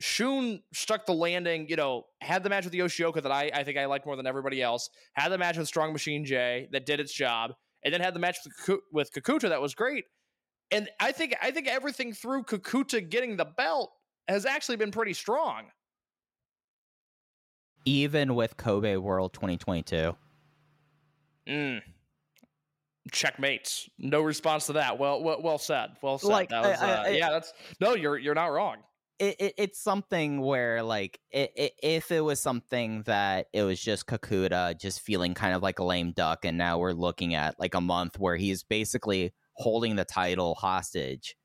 Shun stuck the landing, you know, had the match with the Yoshioka that I, I think I liked more than everybody else. Had the match with Strong Machine J that did its job, and then had the match with, with Kikuta that was great. And I think I think everything through Kikuta getting the belt has actually been pretty strong. Even with Kobe World 2022. Mm. Checkmates. No response to that. Well, well, well said. Well said. Like, that was, I- I- uh, I- yeah, that's no. You're you're not wrong. it, it it's something where like it, it, if it was something that it was just Kikuta just feeling kind of like a lame duck, and now we're looking at like a month where he's basically holding the title hostage.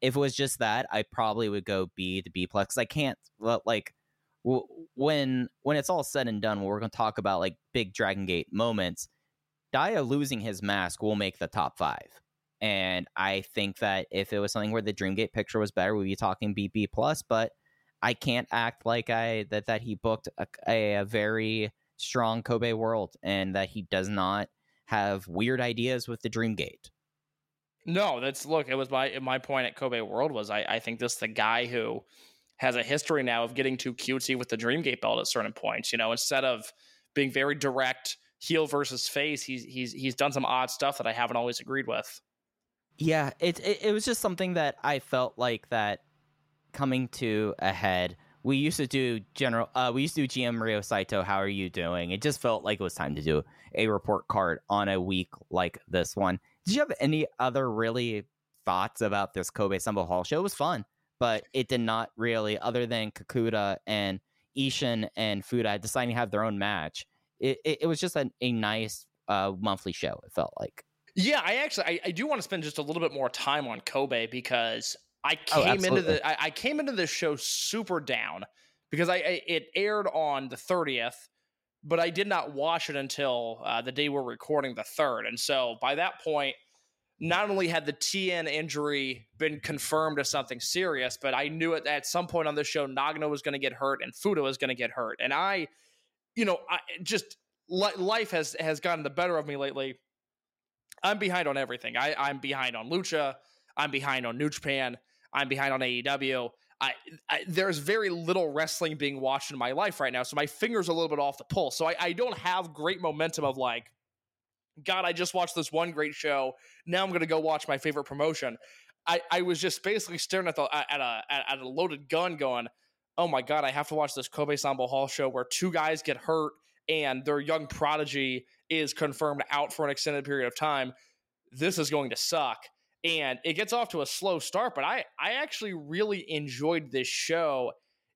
If it was just that, I probably would go B to B plus. I can't like w- when when it's all said and done. When we're going to talk about like big Dragon Gate moments, Dia losing his mask will make the top five. And I think that if it was something where the Dreamgate picture was better, we'd be talking BB plus. But I can't act like I that that he booked a, a, a very strong Kobe world and that he does not have weird ideas with the Dreamgate. No, that's look. It was my my point at Kobe World was I I think this the guy who has a history now of getting too cutesy with the Dreamgate belt at certain points. You know, instead of being very direct heel versus face, he's he's he's done some odd stuff that I haven't always agreed with. Yeah, it, it it was just something that I felt like that coming to a head. We used to do general. Uh, we used to do GM Ryo Saito. How are you doing? It just felt like it was time to do a report card on a week like this one. Did you have any other really thoughts about this Kobe Sambo Hall show? It was fun, but it did not really, other than Kikuta and Ishin and Fuda deciding to have their own match. It it, it was just a, a nice uh, monthly show. It felt like. Yeah, I actually I, I do want to spend just a little bit more time on Kobe because I Oh, came into the I, I came into this show super down because I, I it aired on the thirtieth, but I did not watch it until uh, the day we're recording the third, and so by that point, not only had the TN injury been confirmed as something serious, but I knew it at some point on the show Nagano was going to get hurt and Fuda was going to get hurt, and I, you know, I just li- life has has gotten the better of me lately I'm behind on everything. I, I'm behind on Lucha. I'm behind on New Japan. I'm behind on AEW. I, I, there's very little wrestling being watched in my life right now, so my fingers a little bit off the pulse. So I, I don't have great momentum of like, God, I just watched this one great show. Now I'm going to go watch my favorite promotion. I, I was just basically staring at the at a at a loaded gun, going, "Oh my god, I have to watch this Kobe Sambo Hall show where two guys get hurt and their young prodigy is confirmed out for an extended period of time. This is going to suck." And it gets off to a slow start, but I I actually really enjoyed this show,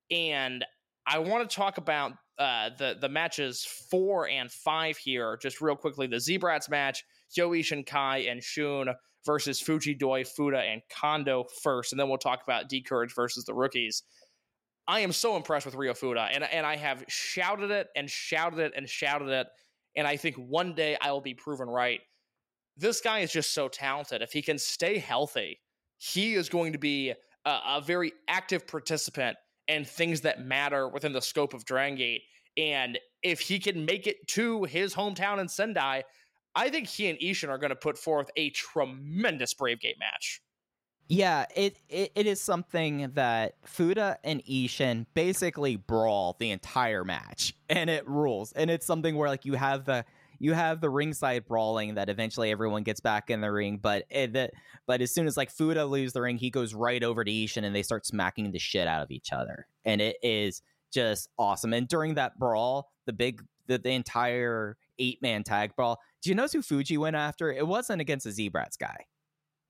and I want to talk about uh, the the matches four and five here just real quickly. The Z-Brats match, Hyo Ishin Kai and Shun versus Fuji Doi, Fuda, and Kondo first, and then we'll talk about D Courage versus the rookies. I am so impressed with Ryo Fuda, and and I have shouted it and shouted it and shouted it, and I think one day I will be proven right. This guy is just so talented. If he can stay healthy, he is going to be a, a very active participant in things that matter within the scope of Dragon Gate. And if he can make it to his hometown in Sendai, I think he and Ishin are going to put forth a tremendous Brave Gate match. Yeah, it, it it is something that Fuda and Ishin basically brawl the entire match, and it rules. And it's something where like you have the you have the ringside brawling that eventually everyone gets back in the ring, but it, that but as soon as like Fuda leaves the ring, he goes right over to Ishin and they start smacking the shit out of each other, and it is just awesome. And during that brawl, the big the, the entire eight man tag brawl. Do you notice who Fuji went after? It wasn't against the Z-Brats guy.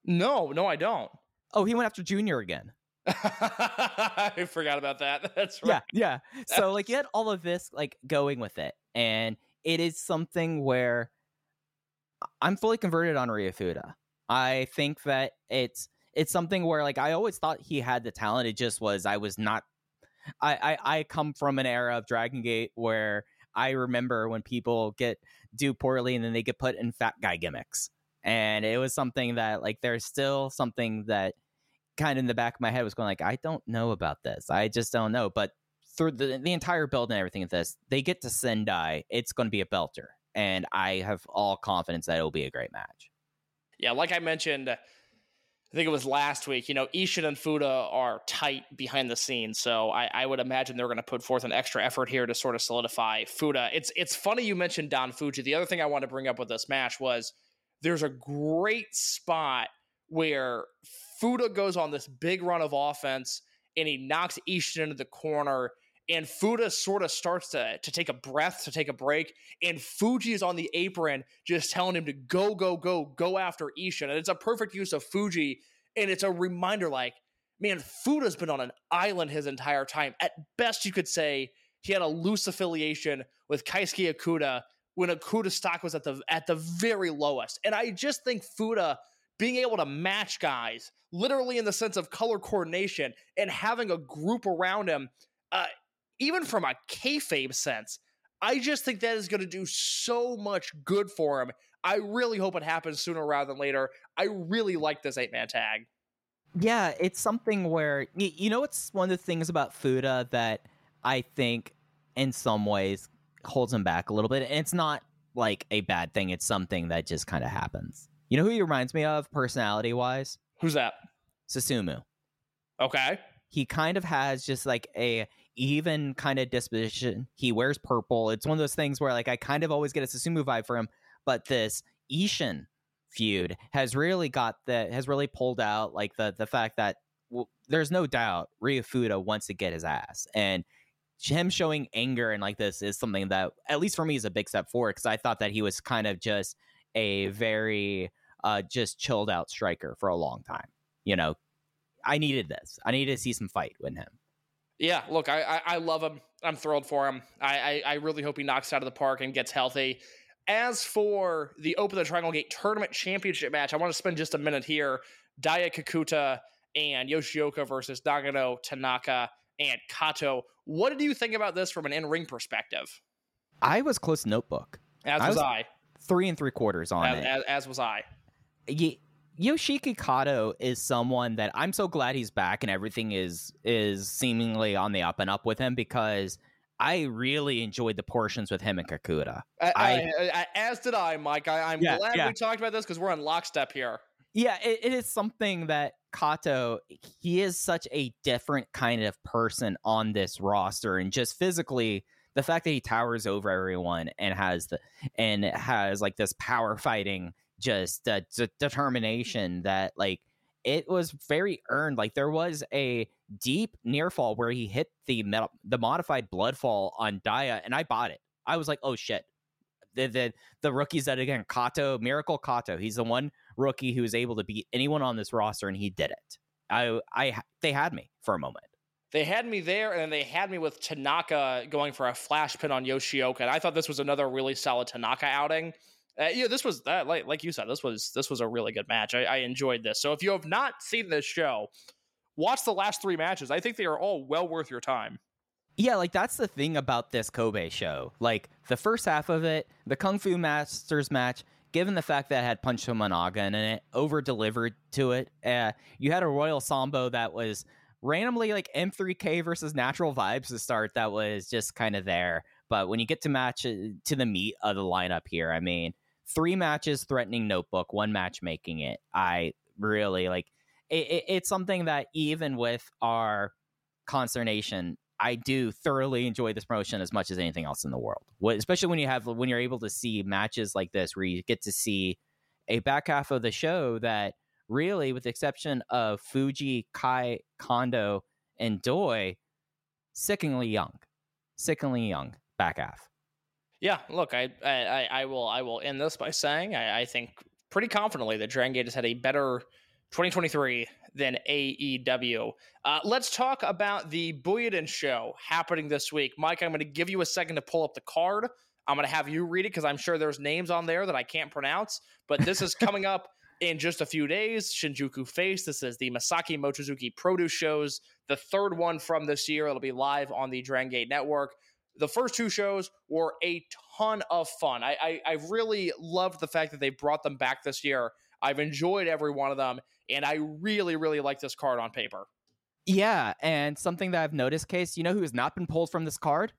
No, no, I don't. Oh, he went after Junior again. I forgot about that. That's right. Yeah, yeah. So like you had all of this like going with it, and it is something where I'm fully converted on Ryo Fuda. I think that it's it's something where like I always thought he had the talent. It just was I was not. I I, I come from an era of Dragon Gate where I remember when people get do poorly and then they get put in fat guy gimmicks, and it was something that like there's still something that kind of in the back of my head was going like I don't know about this. I just don't know. But through the the entire build and everything of this, they get to Sendai. It's going to be a belter, and I have all confidence that it will be a great match. Yeah, like I mentioned, I think it was last week. You know, Ishin and Fuda are tight behind the scenes, so I, I would imagine they're going to put forth an extra effort here to sort of solidify Fuda. It's it's funny you mentioned Don Fuji. The other thing I want to bring up with this match was there's a great spot where Fuda goes on this big run of offense and he knocks Ishin into the corner. And Fuda sort of starts to, to take a breath, to take a break. And Fuji is on the apron, just telling him to go, go, go, go after Ishin. And it's a perfect use of Fuji. And it's a reminder like, man, Fuda's been on an island his entire time. At best, you could say he had a loose affiliation with Keisuke Okuda when Okuda stock was at the at the very lowest. And I just think Fuda being able to match guys, literally in the sense of color coordination, and having a group around him, uh, even from a kayfabe sense, I just think that is going to do so much good for him. I really hope it happens sooner rather than later. I really like this eight man tag. Yeah, it's something where you know it's one of the things about Fuda that I think in some ways holds him back a little bit. And it's not like a bad thing, it's something that just kind of happens. You know who he reminds me of personality wise? Who's that? Susumu. Okay. He kind of has just like a even kind of disposition. He wears purple. It's one of those things where like I kind of always get a Susumu vibe for him, but this Ishin feud has really got the has really pulled out like the the fact that well, there's no doubt Ryo Fuda wants to get his ass and him showing anger and like this is something that at least for me is a big step forward because I thought that he was kind of just a very uh just chilled out striker for a long time. You know, I needed this. I needed to see some fight with him. Yeah, look, I, I, I love him. I'm thrilled for him. I, I, I really hope he knocks out of the park and gets healthy. As for the Open the Triangle Gate Tournament Championship match, I want to spend just a minute here. Daya Kikuta and Yoshioka versus Nagano, Tanaka, and Kato. What did you think about this from an in ring perspective? I was close notebook. As I was, was I. Three and three quarters on As, it. as, as was I. Ye- Yoshiki Kato is someone that I'm so glad he's back and everything is is seemingly on the up and up with him because I really enjoyed the portions with him and Kikuta. I, I- I- as did I, Mike. I, I'm Yeah, glad yeah. we talked about this because we're on lockstep here. Yeah, it, it is something that Kato, he is such a different kind of person on this roster, and just physically, the fact that he towers over everyone and has the and has like this power fighting, just d- determination that like it was very earned. Like there was a deep near fall where he hit the metal, the modified bloodfall on Daya, and I bought it. I was like, oh shit. The, the the rookies that again Kato Miracle Kato he's the one rookie who was able to beat anyone on this roster, and he did it. I, I, they had me for a moment. They had me there, and then they had me with Tanaka going for a flash pin on Yoshioka. And I thought this was another really solid Tanaka outing. Uh, yeah, this was uh, like like you said, this was this was a really good match. I, I enjoyed this. So if you have not seen this show, watch the last three matches. I think they are all well worth your time. Yeah, like that's the thing about this Kobe show. Like the first half of it, the Kung Fu Masters match, given the fact that it had Punch Managa in it, over delivered to it. Uh, you had a Royal Sambo that was randomly like M3K versus Natural Vibes to start. That was just kind of there. But when you get to match uh, to the meat of the lineup here, I mean, three matches threatening Notebook, one match making it. I really like. It, it, it's something that even with our consternation I do thoroughly enjoy this promotion as much as anything else in the world. Especially when you have when you're able to see matches like this where you get to see a back half of the show that really, with the exception of Fuji, Kai, Kondo, and Doi, sickeningly young, sickeningly young back half. Yeah, look, I I, I will I will end this by saying I, I think pretty confidently that Dragon Gate has had a better 2023 than AEW. Uh, let's talk about the Buyuden show happening this week. Mike, I'm going to give you a second to pull up the card. I'm going to have you read it because I'm sure there's names on there that I can't pronounce. But this is coming up in just a few days. Shinjuku Face. This is the Masaki Mochizuki produce shows, the third one from this year. It'll be live on the Dragon Gate Network. The first two shows were a ton of fun. I, I, I really loved the fact that they brought them back this year. I've enjoyed every one of them, and I really, really like this card on paper. Yeah, and something that I've noticed, Case, you know who has not been pulled from this card?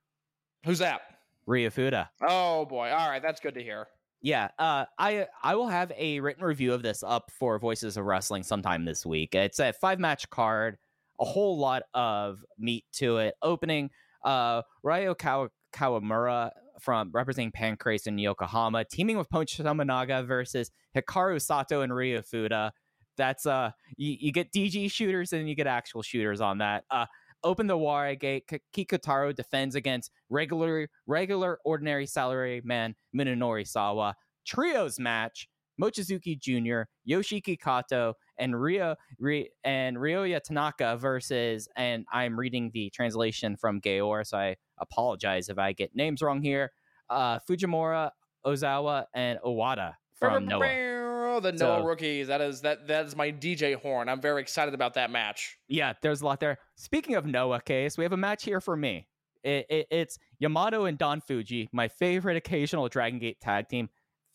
Who's that? Ryo Fuda. Oh boy! All right, that's good to hear. Yeah, uh, I I will have a written review of this up for Voices of Wrestling sometime this week. It's a five match card, a whole lot of meat to it. Opening, uh, Ryo Kawa- Kawamura from representing Pancrase in Yokohama, teaming with Punch Tominaga versus Hikaru Sato and Ryo Fuda. That's uh, you, you get DG shooters and you get actual shooters on that. Uh, open the Ware Gate. K- Kikutaro defends against regular, regular, ordinary salary man Munenori Sawa. Trios match: Mochizuki Jr., Yoshiki Kato, and Rio Ri- and Ryoya Tanaka versus. And I'm reading the translation from Gaora, so I apologize if I get names wrong here. Uh, Fujimura, Ozawa, and Owada from Noah. The Noah So- rookies. That is that that is my DJ horn. I'm very excited about that match. Yeah, there's a lot there. Speaking of Noah case, we have a match here for me. It, it, it's Yamato and Don Fuji, my favorite occasional Dragon Gate tag team.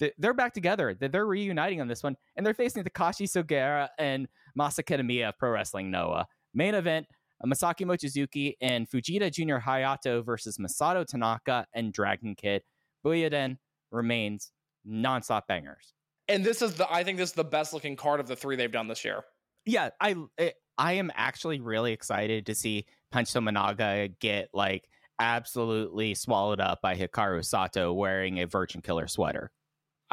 Th- They're back together. They're, reuniting on this one, and they're facing Takashi Sugiura and Masaka Kitamiya of Pro Wrestling Noah. Main event: uh, Masaki Mochizuki and Fujita Junior Hayato versus Masato Tanaka and Dragon Kid. Buyuden remains nonstop bangers. And this is the I think this is the best looking card of the three they've done this year. yeah, I I- I am actually really excited to see Punch Managa get like absolutely swallowed up by Hikaru Sato wearing a Virgin Killer sweater.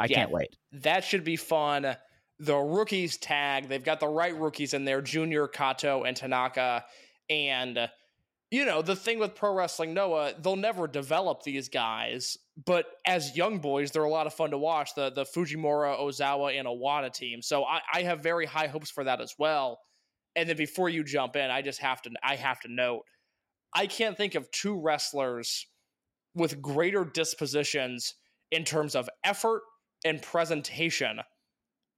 I Yeah. can't wait. That should be fun. The rookies tag, they've got the right rookies in there, Junior, Kato, and Tanaka. And, you know, the thing with Pro Wrestling Noah, they'll never develop these guys, but as young boys, they're a lot of fun to watch. The the Fujimura, Ozawa, and Awada team. So I, I have very high hopes for that as well. And then before you jump in, I just have to I have to note, I can't think of two wrestlers with greater dispositions in terms of effort and presentation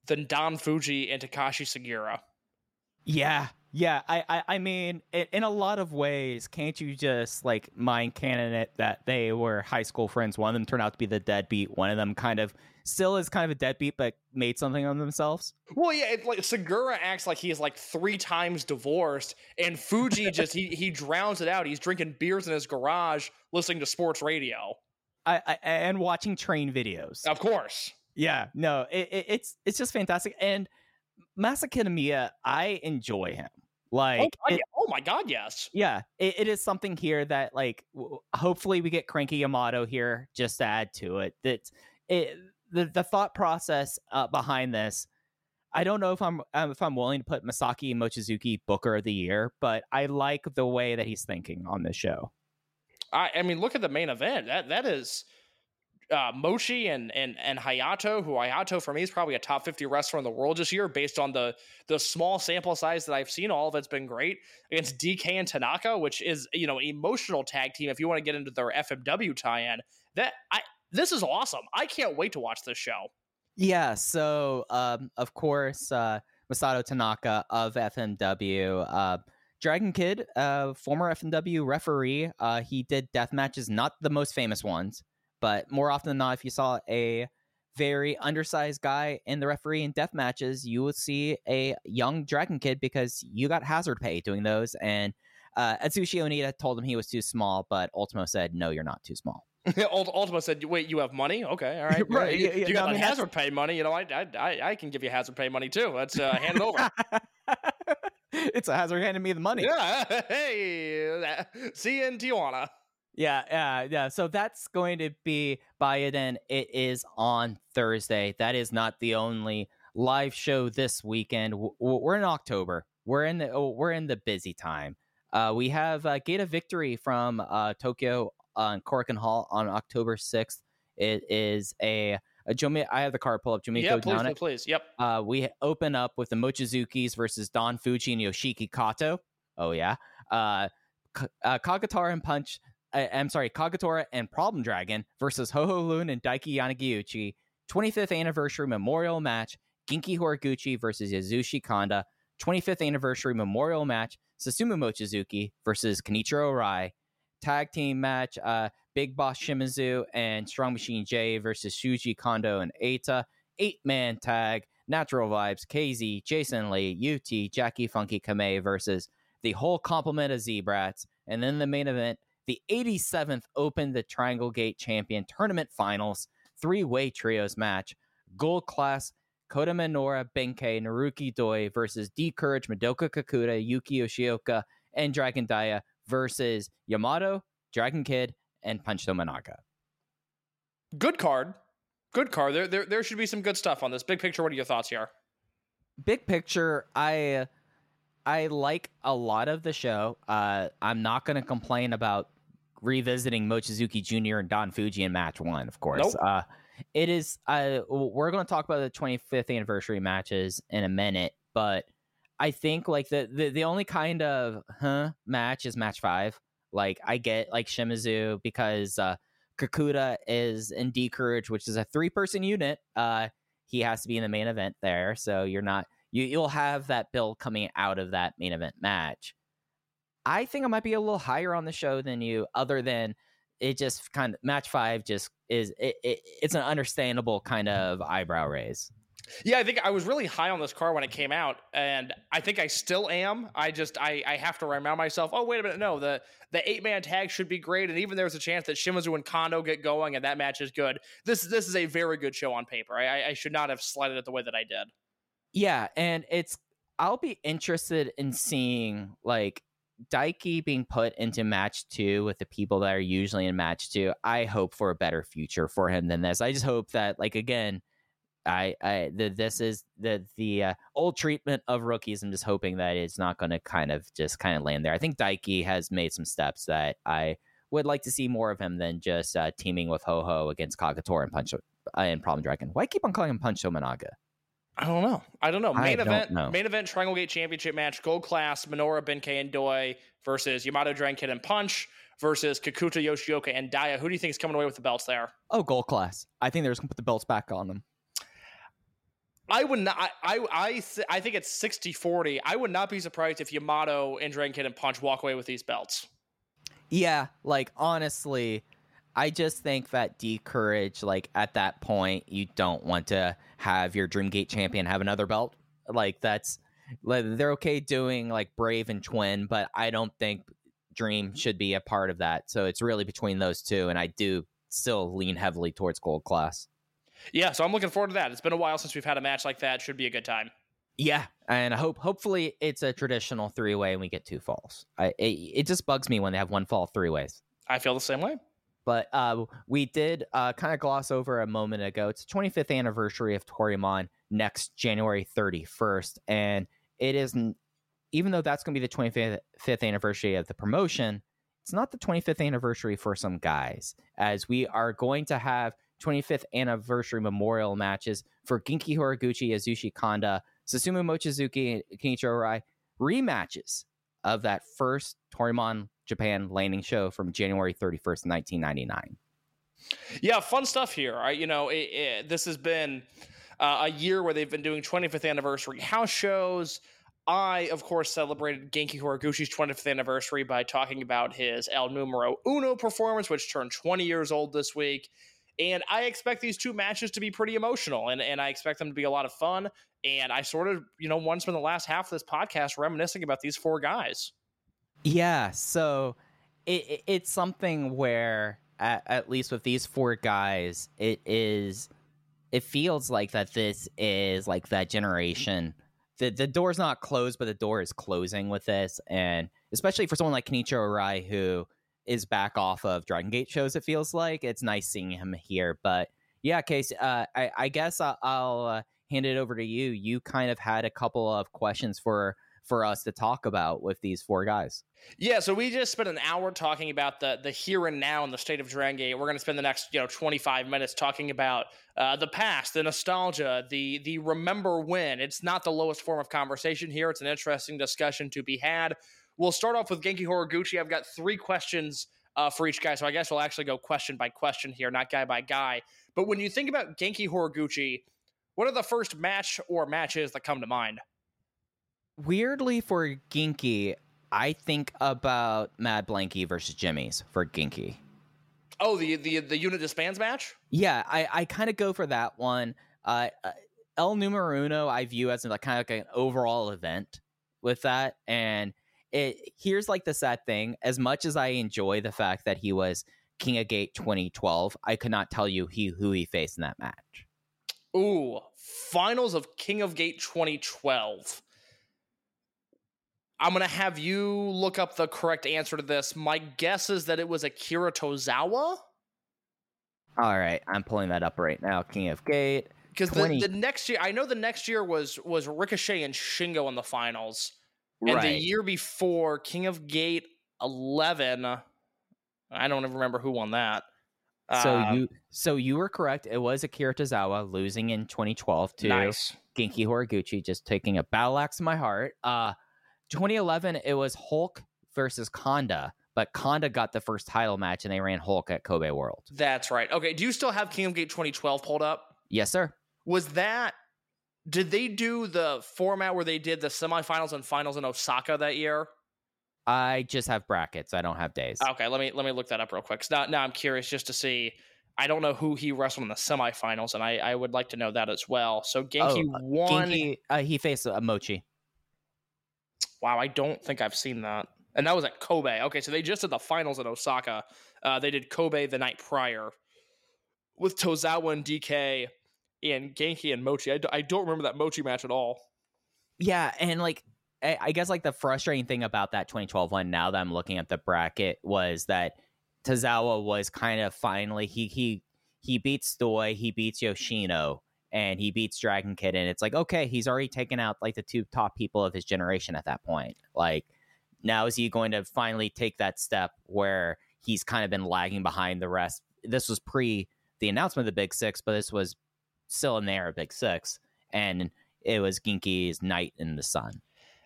than Don Fuji and Takashi Sugiura. Yeah, Yeah, I, I, I mean, in, in a lot of ways, can't you just like mind canon it that they were high school friends? One of them turned out to be the deadbeat. One of them kind of still is kind of a deadbeat, but made something of themselves. Well, yeah, it's like Sugiura acts like he's like three times divorced, and Fuji just he he drowns it out. He's drinking beers in his garage, listening to sports radio. I, I and watching train videos. Of course. Yeah, no, it, it, it's it's just fantastic. And Masa Kitamiya, I enjoy him. Like, oh, God, it- yeah. oh my god, yes. yeah, it, it is something here that like w- hopefully we get Cranky Yamato here just to add to it. That it the the thought process uh, behind this. I don't know if I'm um, if I'm willing to put Masaki Mochizuki Booker of the Year, but I like the way that he's thinking on this show. I, I mean, look at the main event. That that is uh, Mochi and and and Hayato. Who Hayato for me is probably a top fifty wrestler in the world this year, based on the the small sample size that I've seen. All of it's been great against DK and Tanaka, which is you know emotional tag team. If you want to get into their FMW tie-in, that I this is awesome. I can't wait to watch this show. Yeah, so um, of course, uh, Masato Tanaka of FMW, uh, Dragon Kid, uh, former FMW referee. Uh, he did death matches, not the most famous ones, but more often than not, if you saw a very undersized guy in the referee in death matches, you would see a young Dragon Kid because you got hazard pay doing those. And uh, Atsushi Onita told him he was too small, but Ultimo said, "No, you're not too small." Ultimo said, "Wait, you have money? Okay, all right, Right, You, you got I mean, hazard pay money. You know, I, I I I can give you hazard pay money too. Let's uh, hand it over. it's a hazard handing me the money. yeah, hey, see you in Tijuana. Yeah, yeah, yeah. So that's going to be Buyuden. It is on Thursday. That is not the only live show this weekend. We're in October. We're in the oh, we're in the busy time. Uh, we have uh, Gate of Victory from uh, Tokyo on Korakuen Hall on October sixth. It is a, a Jomi- I have the card pull up. Jomiko yeah, please, down please, it. please. Yep. Uh, we open up with the Mochizukis versus Don Fuji and Yoshiki Kato. Oh yeah. Uh, K- uh Kagetora and Punch. I- I'm sorry, Kagetora and Problem Dragon versus Ho-Ho Loon and Daiki Yanagiuchi. 25th anniversary memorial match. Genki Horiguchi versus Yasushi Kanda. 25th anniversary memorial match. Susumu Mochizuki versus Kenichiro Arai. Tag team match. Uh, Big Boss Shimizu and Strong Machine J versus Shuji Kondo and Eita. Eight man tag. Natural Vibes, KZ, Jason Lee, UT, Jackie Funky Kamei versus the whole complement of Z-Brats. And then the main event, the 87th Open the Triangle Gate Champion Tournament Finals, three way trios match. Gold class, Kota Minoura, Benkei, Naruki Doi versus D Courage, Madoka Kikuta, Yuki Yoshioka, and Dragon Daya versus Yamato, Dragon Kid, and Punch Tominaga. Good card. Good card. There, there, there should be some good stuff on this. Big picture. What are your thoughts here? big picture i i like a lot of the show uh i'm not going to complain about revisiting mochizuki jr and don fuji in match one of course Nope. uh it is uh we're going to talk about the 25th anniversary matches in a minute but i think like the the, the only kind of huh match is match five like i get like shimizu because uh kikuta is in d courage which is a three person unit uh he has to be in the main event there. So you're not you you'll have that bill coming out of that main event match. I think I might be a little higher on the show than you, other than it just kind of match five just is it, it it's an understandable kind of eyebrow raise. Yeah, I think I was really high on this car when it came out, and I think I still am. I just I, I have to remind myself. Oh wait a minute, no the the eight man tag should be great, and even there's a chance that Shimizu and Kondo get going, and that match is good. This this is a very good show on paper. I, I- should not have slighted it the way that I did. Yeah, and it's I'll be interested in seeing like Daiki being put into match two with the people that are usually in match two. I hope for a better future for him than this. I just hope that like again, I I the, this is the the uh, old treatment of rookies. I'm just hoping that it's not going to kind of just kind of land there. I think Daiki has made some steps that I would like to see more of him than just uh, teaming with Ho Ho against Kagator and Punch uh, and Problem Dragon. Why keep on calling him Punch Tominaga? I don't know. I don't know. Main don't event, know. main event, Triangle Gate Championship match, Gold Class, Minoura, Benkei, and Doi versus Yamato, Dragon Kid, and Punch versus Kikuta, Yoshioka, and Daya. Who do you think is coming away with the belts there? Oh, gold class. I think they're just gonna put the belts back on them. I would not. I I I, think it's 60-40. I would not be surprised if Yamato and Dragon and Punch walk away with these belts. Yeah, like honestly, I just think that D Courage, like at that point, you don't want to have your Dreamgate champion have another belt. Like that's like, they're okay doing like Brave and Twin, but I don't think Dream should be a part of that. So it's really between those two, and I do still lean heavily towards Gold Class. Yeah, so I'm looking forward to that. It's been a while since we've had a match like that. Should be a good time. Yeah, and I hope hopefully it's a traditional three way and we get two falls. I, it, it just bugs me when they have one fall three ways. I feel the same way. But uh, we did uh, kind of gloss over a moment ago. It's the 25th anniversary of Toryumon next January 31st, and it isn't. Even though that's going to be the 25th anniversary of the promotion, it's not the 25th anniversary for some guys, as we are going to have 25th anniversary memorial matches for Genki Horiguchi, Yasushi Kanda, Susumu Mochizuki, and Kenichiro Arai rematches of that first Toryumon Japan landing show from January 31st, 1999. Yeah, fun stuff here. I, you know, it, it, this has been uh, a year where they've been doing 25th anniversary house shows. I, of course, celebrated Genki Horiguchi's 25th anniversary by talking about his El Numero Uno performance, which turned 20 years old this week. And I expect these two matches to be pretty emotional, and, and I expect them to be a lot of fun. And I sort of, you know, want to spend the last half of this podcast reminiscing about these four guys. Yeah, so it, it, it's something where, at, at least with these four guys, it is. It feels like that this is like that generation. The the door's not closed, but the door is closing with this, and especially for someone like Kenichiro Arai, who is back off of Dragon Gate shows. It feels like it's nice seeing him here. But yeah, Case, uh, I, I guess I'll, I'll uh, hand it over to you. You kind of had a couple of questions for for us to talk about with these four guys. Yeah, so we just spent an hour talking about the the here and now in the state of Dragon Gate. We're going to spend the next you know 25 minutes talking about uh, the past, the nostalgia, the the remember when. It's not the lowest form of conversation here. It's an interesting discussion to be had. We'll start off with Genki Horiguchi. I've got three questions uh, for each guy, so I guess we'll actually go question by question here, not guy by guy. But when you think about Genki Horiguchi, what are the first match or matches that come to mind? Weirdly, for Genki, I think about Mad Blankey versus Jimmy's for Genki. Oh, the the the unit disbands match. Yeah, I I kind of go for that one. Uh, uh, El Numero Uno I view as like kind of like an overall event with that, and it here's like the sad thing. As much as I enjoy the fact that he was King of Gate 2012, I could not tell you he who he faced in that match. Ooh, finals of King of Gate 2012. I'm gonna have you look up the correct answer to this. My guess is that it was Akira Tozawa. All right, I'm pulling that up right now. King of Gate. Because the, the next year, I know the next year was was Ricochet and Shingo in the finals, and right. the year before King of Gate 11. I don't even remember who won that. So Um, you so you were correct. It was Akira Tozawa losing in 2012 to nice. Genki Horiguchi, just taking a battle axe to my heart. Uh 2011, it was Hulk versus Kanda, but Kanda got the first title match and they ran Hulk at Kobe World. That's right. Okay, do you still have King of Gate 2012 pulled up? Yes, sir. Was that did they do the format where they did the semifinals and finals in Osaka that year? I just have brackets. I don't have days. Okay, let me let me look that up real quick. now, now I'm curious just to see. I don't know who he wrestled in the semifinals, and I, I would like to know that as well. So Genki Oh, uh, won. Genki, uh, he faced uh, Mochi. Wow, I don't think I've seen that. And that was at Kobe. Okay, so they just did the finals at Osaka. Uh, they did Kobe the night prior with Tozawa and DK and Genki and Mochi. I, d- I don't remember that Mochi match at all. Yeah, and like I, I guess like the frustrating thing about that 2012 one, now that I'm looking at the bracket, was that Tozawa was kind of finally he he he beats Doi, he beats Yoshino, and he beats Dragon Kid, and it's like okay, he's already taken out like the two top people of his generation at that point. Like now is he going to finally take that step where he's kind of been lagging behind the rest? This was pre the announcement of the Big Six, but this was still in the Big Six, and it was Genki's Night in the Sun.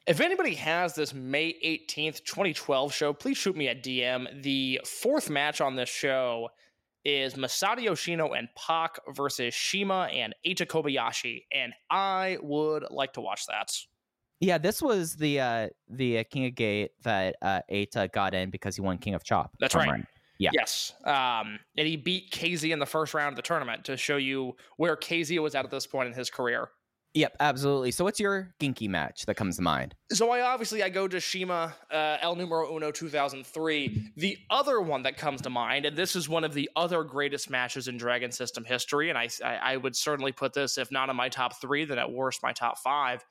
If anybody has this May 18th, 2012 show, please shoot me a DM. The fourth match on this show is Masato Yoshino and Pac versus Shima and Eita Kobayashi, and I would like to watch that. Yeah, this was the uh the King of Gate that uh Eita got in because he won King of Chop. That's right. Yeah. Yes. Um, and he beat KZ in the first round of the tournament to show you where KZ was at at this point in his career. Yep, absolutely. So what's your Genki match that comes to mind? So I obviously I go to Shima uh, El Numero Uno 2003. The other one that comes to mind, and this is one of the other greatest matches in Dragon System history, and I I, I would certainly put this, if not in my top three, then at worst my top five.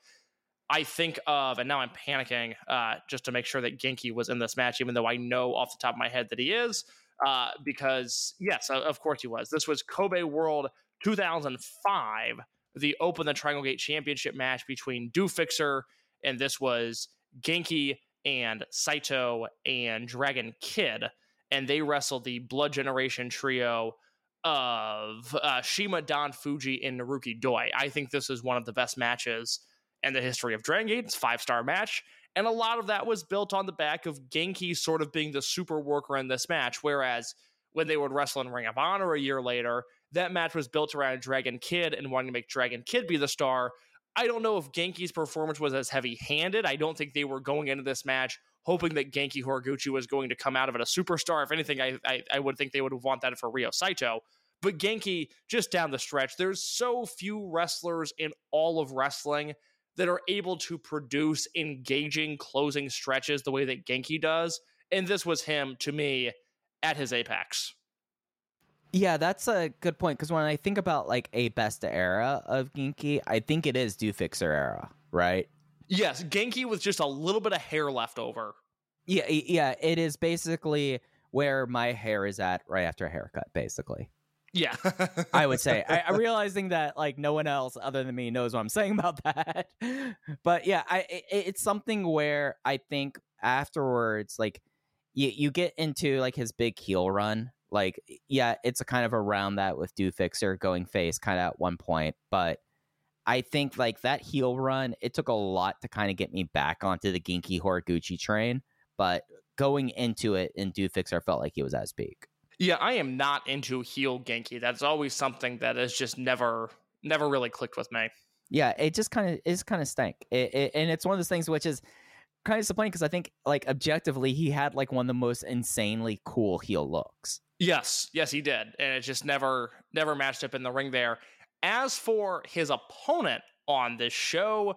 I think of, and now I'm panicking uh, just to make sure that Genki was in this match, even though I know off the top of my head that he is, uh, because yes, of course he was. This was Kobe World 2005, the Open the Triangle Gate Championship match between Do Fixer, and this was Genki and Saito and Dragon Kid, and they wrestled the Blood Generation trio of uh, Shima, Don Fuji, and Naruki Doi. I think this is one of the best matches in the history of Dragon Gate. It's five star match. And a lot of that was built on the back of Genki sort of being the super worker in this match. Whereas when they would wrestle in Ring of Honor a year later, that match was built around Dragon Kid and wanting to make Dragon Kid be the star. I don't know if Genki's performance was as heavy handed. I don't think they were going into this match hoping that Genki Horiguchi was going to come out of it a superstar. If anything, I, I, I would think they would want that for Ryo Saito. But Genki, just down the stretch, there's so few wrestlers in all of wrestling that are able to produce engaging closing stretches the way that Genki does. And this was him to me at his apex. Yeah, that's a good point because when I think about like a best era of Genki, I think it is Do Fixer era, right? Yes, Genki with just a little bit of hair left over. Yeah, yeah, it is basically where my hair is at right after a haircut, basically. Yeah. I would say. I, I'm realizing that like no one else other than me knows what I'm saying about that. But yeah, I it, it's something where I think afterwards, like you you get into like his big heel run. Like yeah, it's a kind of around that with Do Fixer going face kind of at one point, but I think like that heel run, it took a lot to kind of get me back onto the Genki Horiguchi train. But going into it in Do Fixer felt like he was at his peak. Yeah, I am not into heel Genki. That's always something that has just never never really clicked with me. yeah it just kind of is kind of stank it, it, and it's one of those things which is kind of disappointing because i think like objectively he had like one of the most insanely cool heel looks Yes, yes, he did, and it just never never matched up in the ring there. As for his opponent on this show,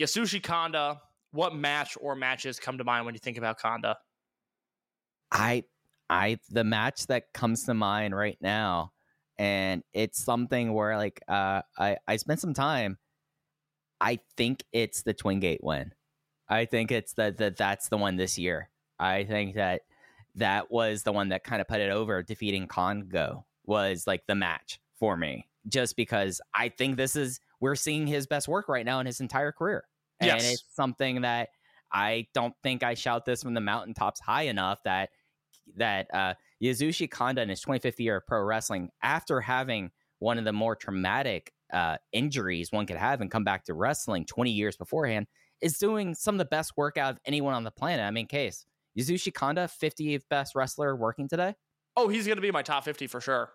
Yasushi Kanda, what match or matches come to mind when you think about Kanda? i i the match that comes to mind right now and it's something where like uh i i spent some time i think it's the twin gate win. I think it's the, the that's the one this year. I think that that was the one that kind of put it over. Defeating congo was like the match for me just because i think this is we're seeing his best work right now in his entire career. Yes. and it's something that i don't think i shout this from the mountaintops high enough that that uh Yasushi Kanda in his 25th year of pro wrestling, after having one of the more traumatic uh, injuries one could have and come back to wrestling 20 years beforehand, is doing some of the best work out of anyone on the planet. I mean, case Yasushi Kanda, 50th best wrestler working today. Oh, he's going to be my top 50 for sure.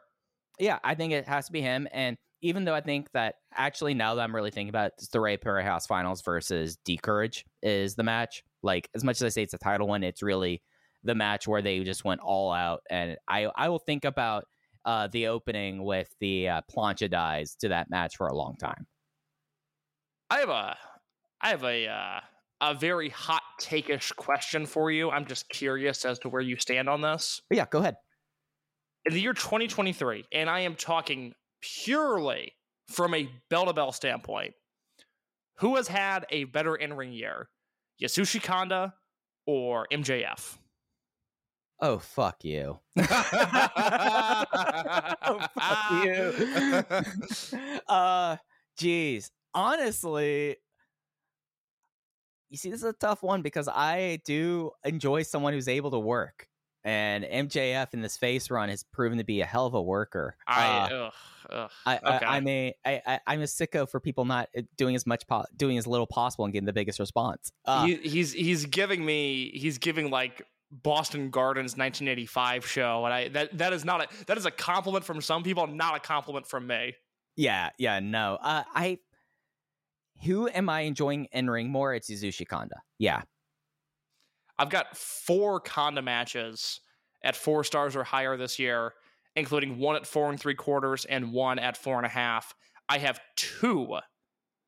Yeah, I think it has to be him. And even though I think that actually now that I'm really thinking about it, it's the Rey de Parejas Finals versus D Courage is the match. Like as much as I say it's a title one, it's really the match where they just went all out. And I I will think about uh, the opening with the uh, plancha dies to that match for a long time. I have a I have a uh, a very hot take-ish question for you. I'm just curious as to where you stand on this. Yeah, go ahead. In the year 2023, and I am talking purely from a bell to bell standpoint, who has had a better in ring year, Yasushi Kanda or MJF? Oh fuck you. oh, fuck you. uh jeez Honestly, you see, this is a tough one because I do enjoy someone who's able to work. And MJF in this face run has proven to be a hell of a worker. I, Uh, ugh, ugh. I, okay. I, I'm a, I, I, I'm a sicko for people not uh, doing as much, po- doing as little possible and getting the biggest response. Uh, he, he's he's giving me he's giving like Boston Gardens 1985 show, and I that that is not a that is a compliment from some people, not a compliment from me. Yeah, yeah, no. Uh, I who am I enjoying entering more? It's Yasushi Kanda. Yeah, I've got four Kanda matches at four stars or higher this year, including one at four and three quarters and one at four and a half. I have two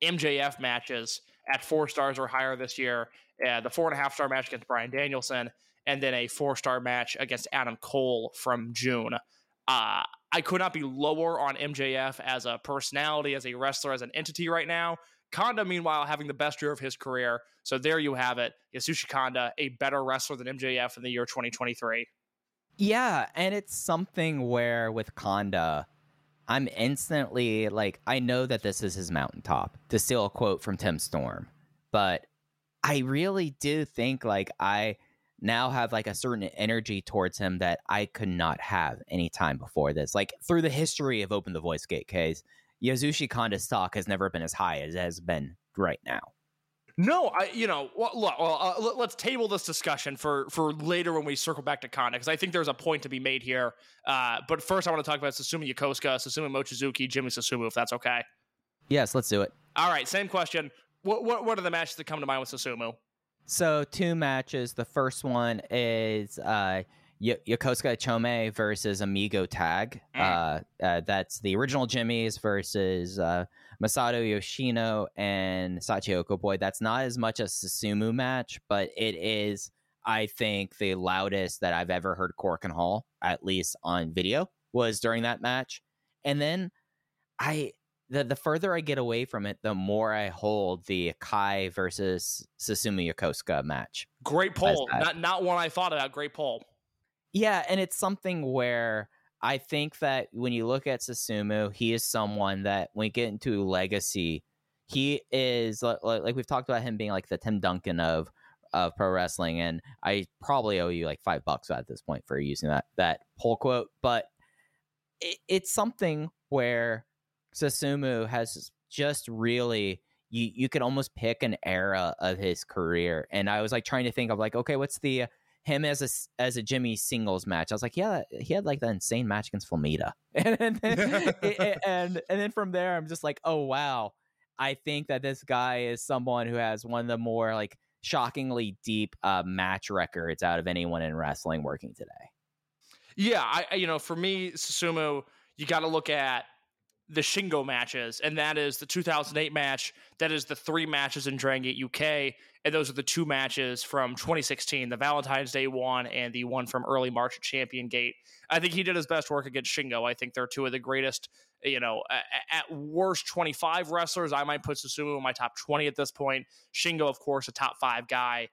MJF matches at four stars or higher this year. Uh, the four and a half star match against Bryan Danielson, and then a four star match against Adam Cole from June. Uh, I could not be lower on MJF as a personality, as a wrestler, as an entity right now. Kanda, meanwhile, having the best year of his career. So there you have it. Yasushi Kanda, a better wrestler than MJF in the year 2023. yeah, and it's something where with Kanda, I'm instantly like, I know that this is his mountaintop. To steal a quote from Tim Storm, but I really do think like I now have like a certain energy towards him that I could not have any time before this. Like through the history of Open the Voice Gate case, Yasushi Kanda's stock has never been as high as it has been right now. No, I you know well, look, well, uh, let, us table this discussion for for later when we circle back to Kanda because I think there's a point to be made here. Uh, but first, I want to talk about Susumu Yokosuka, Susumu Mochizuki, Jimmy Susumu, if that's okay. Yes, let's do it. All right, same question. What what, what are the matches that come to mind with Susumu? So two matches. The first one is uh, y- Yokosuka Chome versus Amigo Tag. Uh, uh, that's the original Jimmy's versus uh, Masato Yoshino and Sachioko Boy. That's not as much a Susumu match, but it is, I think, the loudest that I've ever heard Korakuen Hall, at least on video, was during that match. And then I the the further I get away from it, the more I hold the Kai versus Susumu Yokosuka match. Great poll, not not one I thought about. Great poll. Yeah, and it's something where I think that when you look at Susumu, he is someone that when we get into legacy, he is like, like we've talked about him being like the Tim Duncan of of pro wrestling, and I probably owe you like five bucks at this point for using that that poll quote, but it, it's something where Susumu has just really you you could almost pick an era of his career, and I was like trying to think of like okay, what's the him as a as a Jimmy singles match. I was like, yeah, he had like that insane match against Flamita, and then, and and then from there, I'm just like, oh wow, I think that this guy is someone who has one of the more like shockingly deep uh, match records out of anyone in wrestling working today. Yeah, I you know for me, Susumu, you got to look at the Shingo matches, and that is the 2008 match. That is the three matches in Dragon Gate UK, and those are the two matches from 2016, the Valentine's Day one and the one from early March at Champion Gate. I think he did his best work against Shingo. I think they're two of the greatest, you know, at worst 25 wrestlers. I might put Susumu in my top 20 at this point. Shingo, of course, a top five guy.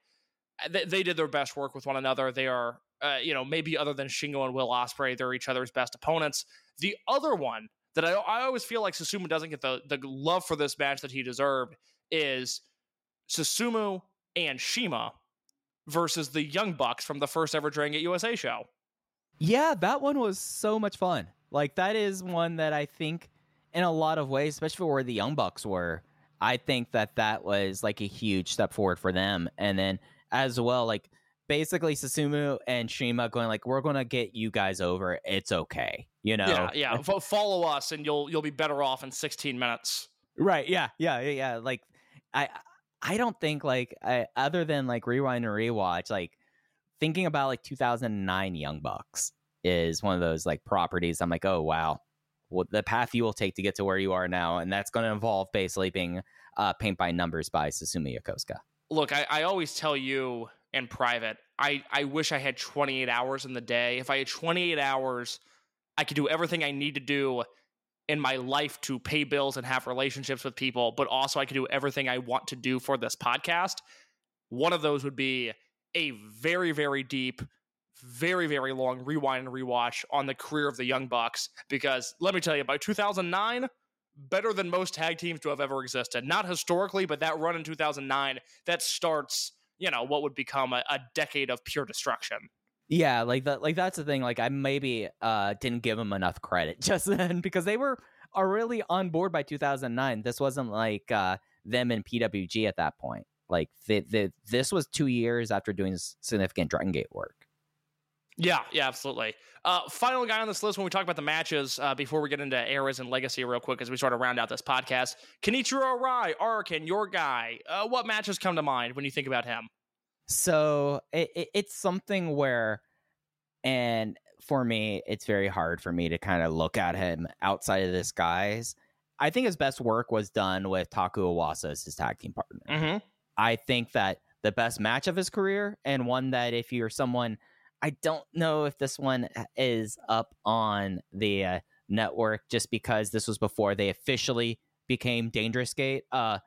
They, did their best work with one another. They are, uh, you know, maybe other than Shingo and Will Ospreay, they're each other's best opponents. The other one that I, I always feel like Susumu doesn't get the, the love for this match that he deserved is Susumu and Shima versus the Young Bucks from the first ever Dragon Gate USA show. Yeah, that one was so much fun. Like that is one that I think, in a lot of ways, especially where the Young Bucks were, I think that that was like a huge step forward for them. And then as well, like basically Susumu and Shima going like, "We're gonna get you guys over. It's okay." You know? Yeah, yeah. F- follow us, and you'll you'll be better off in 16 minutes. Right. Yeah. Yeah. Yeah. Like, I I don't think like I, other than like rewind and rewatch, like thinking about like 2009 Young Bucks is one of those like properties. I'm like, oh wow, well, the path you will take to get to where you are now, and that's going to involve basically being uh, paint by numbers by Susumu Yokosuka. Look, I, I always tell you in private, I, I wish I had 28 hours in the day. If I had 28 hours, I could do everything I need to do in my life to pay bills and have relationships with people, but also I could do everything I want to do for this podcast. One of those would be a very, very deep, very, very long rewind and rewatch on the career of the Young Bucks. Because let me tell you, by 2009, better than most tag teams to have ever existed. Not historically, but that run in 2009 that starts, you know, what would become a, a decade of pure destruction. Yeah, like that. Like that's the thing. Like I maybe uh didn't give them enough credit just then because they were are really on board by 2009. This wasn't like uh them and PWG at that point. Like the, the, this was two years after doing significant Dragon Gate work. Yeah, yeah, absolutely. Uh, final guy on this list when we talk about the matches uh, before we get into eras and legacy real quick as we sort of round out this podcast. Kenichiro Arai, Arakin, your guy. Uh, what matches come to mind when you think about him? So it, it, it's something where, and for me, it's very hard for me to kind of look at him outside of this guy's. I think his best work was done with Taku Iwasa as his tag team partner. Mm-hmm. I think that the best match of his career, and one that if you're someone, I don't know if this one is up on the uh, network just because this was before they officially became Dangerous Gate. Uh,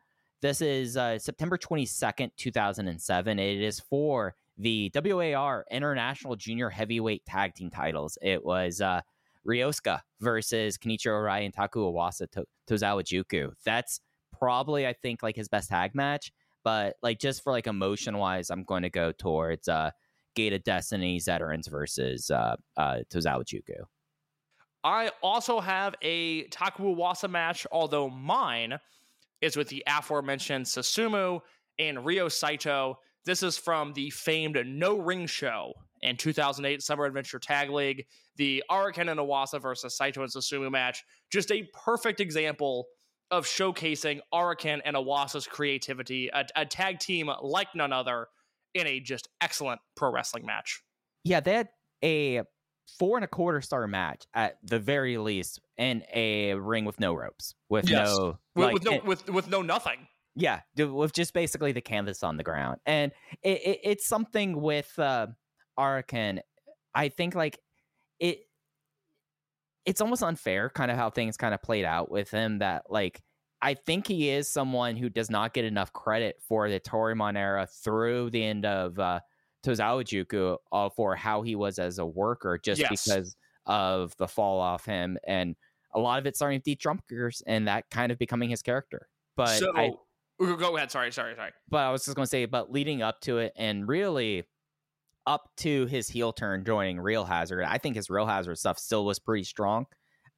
this is uh, September 22nd, 2007. It is for the WAR International Junior Heavyweight Tag Team titles. It was uh, versus Kenichiro Arai and Taku Iwasa to- Tozawa Juku. That's probably, I think, like his best tag match. But like just for like emotion wise, I'm going to go towards uh, Gate of Destiny Veterans versus uh, uh, Tozawa Juku. I also have a Taku Iwasa match, although mine is with the aforementioned Susumu and Ryo Saito. This is from the famed No Ring Show in 2008 Summer Adventure Tag League. The Arakan and Iwasa versus Saito and Susumu match. Just a perfect example of showcasing Arakan and Iwasa's creativity, a, a tag team like none other, in a just excellent pro wrestling match. Yeah, they had a four and a quarter star match at the very least in a ring with no ropes, with Yes. no, With, like, with no and- with with no nothing. yeah, with just basically the canvas on the ground, and it, it, it's something with uh, Arakan. I think like it. It's almost unfair, kind of how things kind of played out with him. That like I think he is someone who does not get enough credit for the Toryumon era through the end of uh, Tozawa Juku uh, for how he was as a worker, just Yes. because of the fall off him and a lot of it starting with Deep Drunkers and that kind of becoming his character. But so I, go ahead. Sorry, sorry, sorry. but I was just going to say, but leading up to it and really up to his heel turn joining Real Hazard, I think his Real Hazard stuff still was pretty strong.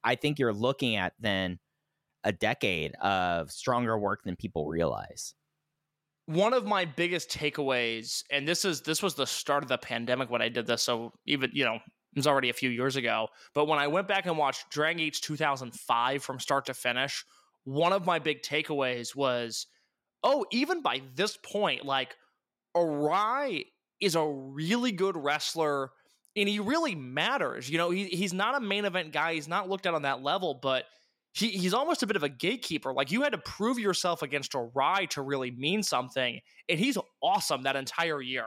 I think you're looking at then a decade of stronger work than people realize. One of my biggest takeaways, and this is this was the start of the pandemic when I did this, so even you know it was already a few years ago. But when I went back and watched Dragon Gate 2005 from start to finish, one of my big takeaways was, oh, even by this point, like Arai is a really good wrestler and he really matters. You know, he, he's not a main event guy. He's not looked at on that level, but he, he's almost a bit of a gatekeeper. Like you had to prove yourself against Arai to really mean something. And he's awesome that entire year.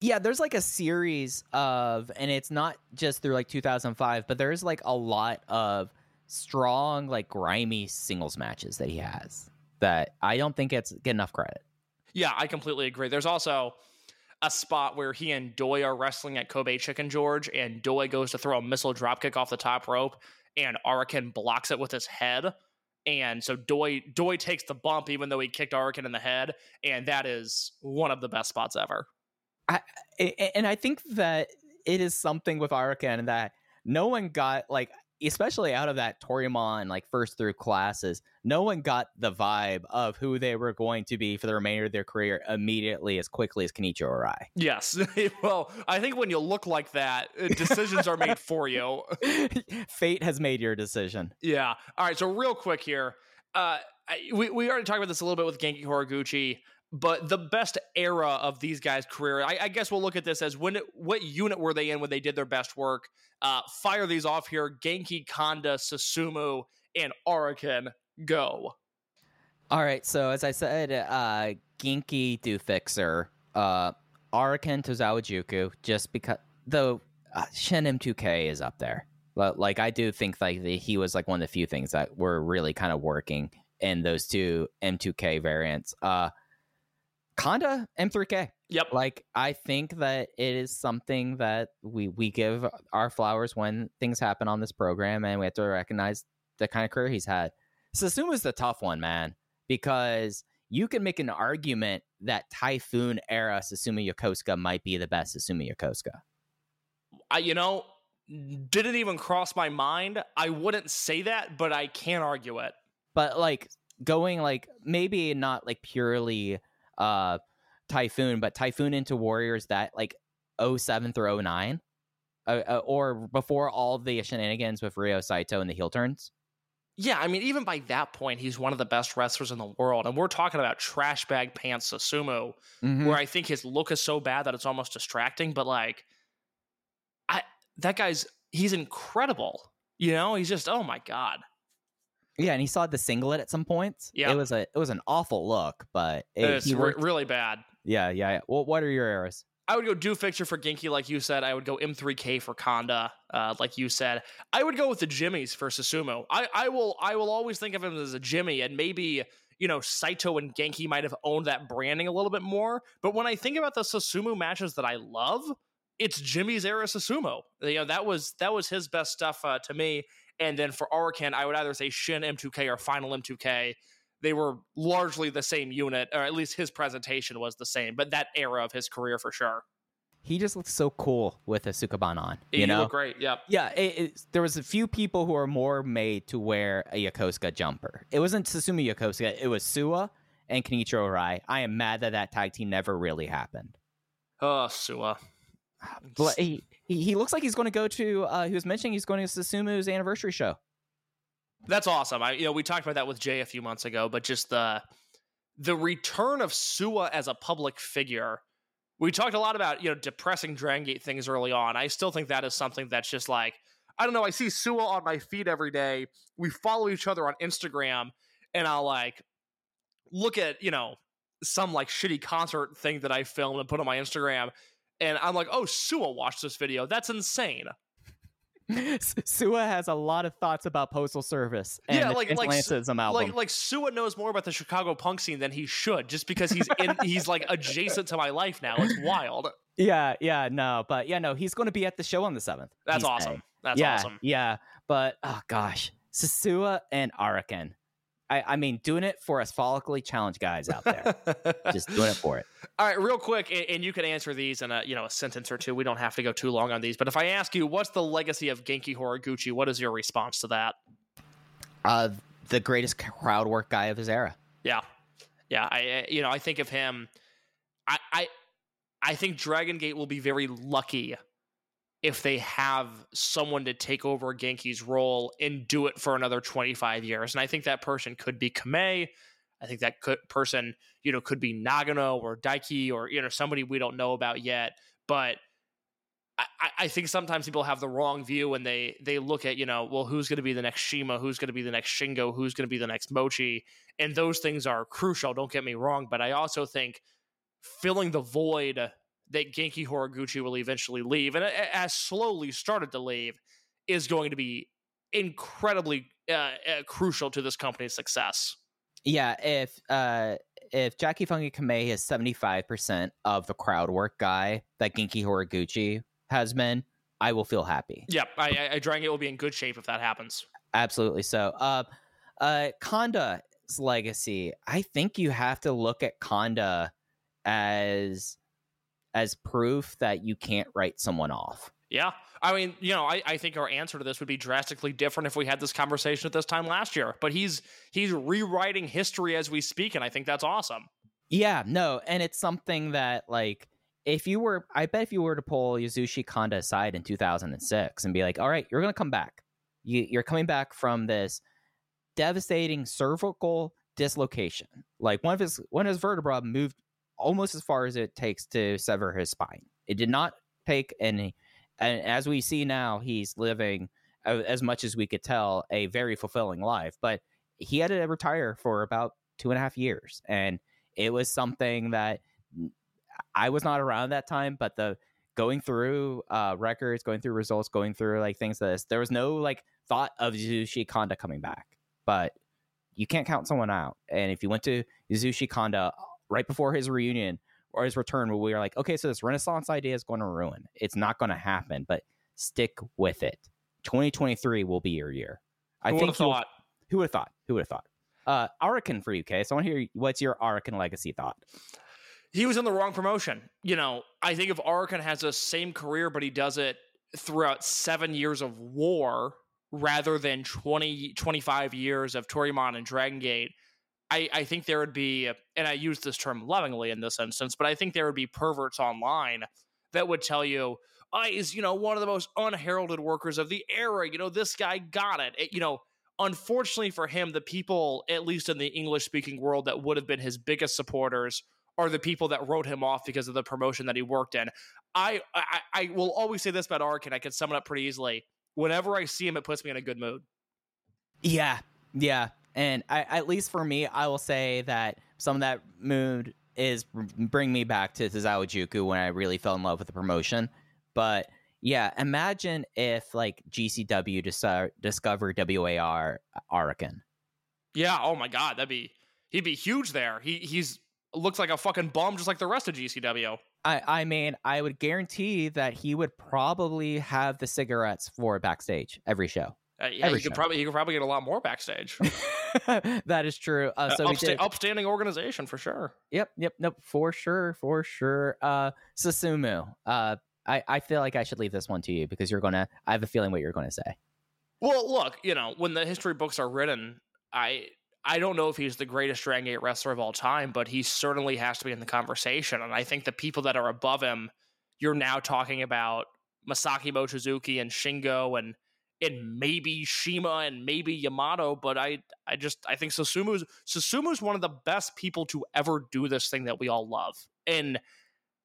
Yeah, there's like a series of, and it's not just through like 2005, but there's like a lot of strong, like grimy singles matches that he has that I don't think it's get enough credit. Yeah, I completely agree. There's also a spot where he and Doi are wrestling at Kobe Chicken George, and Doi goes to throw a missile dropkick off the top rope, and Arakan blocks it with his head. And so Doi Doi takes the bump even though he kicked Arakan in the head, and that is one of the best spots ever. A- and I think that it is something with Arakan that no one got like especially out of that Toryumon like first through classes, no one got the vibe of who they were going to be for the remainder of their career immediately as quickly as Kenichiro Arai. Yes. well, I think when you look like that, uh, decisions are made for you. Fate has made your decision. Yeah. All right. So real quick here, uh, I, we we already talked about this a little bit with Genki Horiguchi, but the best era of these guys' career, I, I guess we'll look at this as when what unit were they in when they did their best work? Uh, fire these off here: Genki, Kanda, Susumu, and Arakan. Go. All right, so as I said, uh Genki do fixer, uh Arakan Tozawa just because though uh, Shin M2K is up there. But like I do think like the, he was like one of the few things that were really kind of working in those two M2K variants. Uh Kanda M3K. Yep. Like I think that it is something that we we give our flowers when things happen on this program, and we have to recognize the kind of career he's had. Susumu's the tough one, man, because you can make an argument that Typhoon era Susumu Yokosuka might be the best Susumu Yokosuka. I, you know, didn't even cross my mind. I wouldn't say that, but I can't argue it. But like going like maybe not like purely uh, Typhoon, but Typhoon into Warriors that like 07 through 09, uh, uh, or before all the shenanigans with Ryo Saito and the heel turns. Yeah, I mean, even by that point, he's one of the best wrestlers in the world. And we're talking about trash bag pants Susumu, Mhm. where I think his look is so bad that it's almost distracting. But like, I that guy's he's incredible. You know, he's just oh my god. Yeah, and he saw the singlet at some points. Yeah. it was a it was an awful look, but it, it's re- really bad. yeah, yeah. yeah. Well, what are your errors? I would go do fixture for Genki, like you said. I would go M3K for Kanda, uh, like you said. I would go with the Jimmies for Susumu. I, I will I will always think of him as a Jimmy, and maybe you know Saito and Genki might have owned that branding a little bit more. But when I think about the Susumu matches that I love, it's Jimmy's era Susumu. You know that was that was his best stuff uh, to me. And then for Arakan, I would either say Shin M2K or Final M2K. They were largely the same unit, or at least his presentation was the same. But that era of his career for sure. He just looks so cool with a Sukajan on. You You know, look great. Yep. Yeah, it, there was a few people who are more made to wear a Yokosuka jumper. It wasn't Susumu Yokosuka, it was Suwa and Kenichiro Arai. I am mad that that tag team never really happened. Oh, Suwa. But he, he, he looks like he's going to go to, uh, he was mentioning he's going to Susumu's anniversary show. That's awesome. I you know we talked about that with Jay a few months ago, but just the the return of Suwa as a public figure. We talked a lot about you know depressing Dragon Gate things early on. I still think that is something that's just like I don't know. I see Suwa on my feed every day. We follow each other on Instagram, and I'll like look at you know some like shitty concert thing that I filmed and put on my Instagram, and I'm like, oh, Suwa watched this video. That's insane. Suwa has a lot of thoughts about postal service and Yeah, like- like album. Like like Suwa knows more about the Chicago punk scene than he should, just because he's in he's like adjacent to my life now. It's wild. yeah, yeah, no, but yeah, no, he's going to be at the show on the 7th. That's he's awesome. That's yeah, awesome. Yeah, but oh gosh, Sasua and Arakan. I, I mean, doing it for us follically challenged guys out there. Just doing it for it. All right, real quick, a- and you can answer these in a you know a sentence or two. We don't have to go too long on these. But if I ask you, what's the legacy of Genki Horiguchi? What is your response to that? Uh, the greatest crowd work guy of his era. Yeah, yeah. I I- you know I think of him. I I I think Dragon Gate will be very lucky if they have someone to take over Genki's role and do it for another 25 years. And I think that person could be Kamei. I think that could, person, you know, could be Nagano or Daiki or, you know, somebody we don't know about yet. But I, I- think sometimes people have the wrong view and they they look at, you know, well, who's going to be the next Shima? Who's going to be the next Shingo? Who's going to be the next Mochi? And those things are crucial, don't get me wrong. But I also think filling the void that Genki Horiguchi will eventually leave, and a- has slowly started to leave, is going to be incredibly uh, uh, crucial to this company's success. Yeah, if uh if Jackie Funky Kamei is seventy five percent of the crowd work guy that Genki Horiguchi has been, I will feel happy. Yep, I, I, I Dragon Gate will be in good shape if that happens. Absolutely so. Uh, uh, Kanda's legacy. I think you have to look at Konda as as proof that you can't write someone off. Yeah. I mean, you know, I, I think our answer to this would be drastically different if we had this conversation at this time last year. But he's he's rewriting history as we speak, and I think that's awesome. Yeah, no, and it's something that like if you were, I bet if you were to pull Yasushi Kanda aside in 2006 and be like, all right, you're gonna come back. You, you're coming back from this devastating cervical dislocation. Like one of his one of his vertebra moved almost as far as it takes to sever his spine. It did not take any. And as we see now, he's living, as much as we could tell, a very fulfilling life. But he had to retire for about two and a half years, and it was something that I was not around that time. But the going through uh, records, going through results, going through like things like this, there was no like thought of Yasushi Kanda coming back. But you can't count someone out. And if you went to Yasushi Kanda right before his reunion or his return, where we were like, okay, so this Renaissance idea is going to ruin. It's not going to happen, but stick with it. 2023 will be your year. I Who think thought? Who would have thought? Who would have thought? Uh, Arakan for you, Case. I want to hear what's your Arakan legacy thought. he was in the wrong promotion. You know, I think if Arakan has the same career, but he does it throughout seven years of war rather than 20, 25 years of Toryumon and Dragon Gate, I, I think there would be, and I use this term lovingly in this instance, but I think there would be perverts online that would tell you, oh, he's, you know, one of the most unheralded workers of the era. You know, this guy got it. it you know, unfortunately for him, the people, at least in the English speaking world, that would have been his biggest supporters are the people that wrote him off because of the promotion that he worked in. I, I, I will always say this about Ark, and I can sum it up pretty easily. Whenever I see him, it puts me in a good mood. Yeah, yeah. And I, at least for me, I will say that some of that mood is bring me back to Tozawa Juku when I really fell in love with the promotion. But yeah, imagine if like GCW dis- discovered WAR Arakan. Yeah. Oh my God, that'd be he'd be huge there. He he's looks like a fucking bum, just like the rest of GCW. I, I mean, I would guarantee that he would probably have the cigarettes for backstage every show. Uh, yeah, Every you could probably you could probably get a lot more backstage. that is true. Uh, so Uh, we upsta- did. upstanding organization for sure. Yep, yep, nope, for sure, for sure. Uh, Susumu. Uh, I, I feel like I should leave this one to you because you're gonna. I have a feeling what you're gonna say. Well, look, you know, when the history books are written, I I don't know if he's the greatest Dragon Gate wrestler of all time, but he certainly has to be in the conversation. And I think the people that are above him, you're now talking about Masaki Mochizuki and Shingo and and maybe Shima and maybe Yamato, but I I just I think Susumu's Susumu's one of the best people to ever do this thing that we all love. And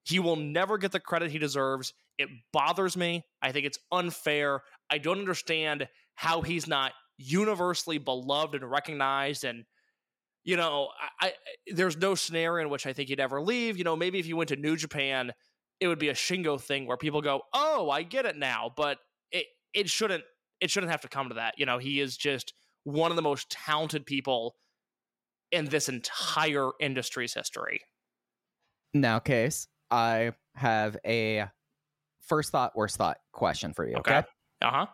he will never get the credit he deserves. It bothers me. I think it's unfair. I don't understand how he's not universally beloved and recognized and you know I, I there's no scenario in which i think he'd ever leave you know maybe if you went to new japan it would be a shingo thing where people go oh i get it now but it it shouldn't it shouldn't have to come to that you know he is just one of the most talented people in this entire industry's history Now, case I have a first thought, worst thought question for you. Okay. uh-huh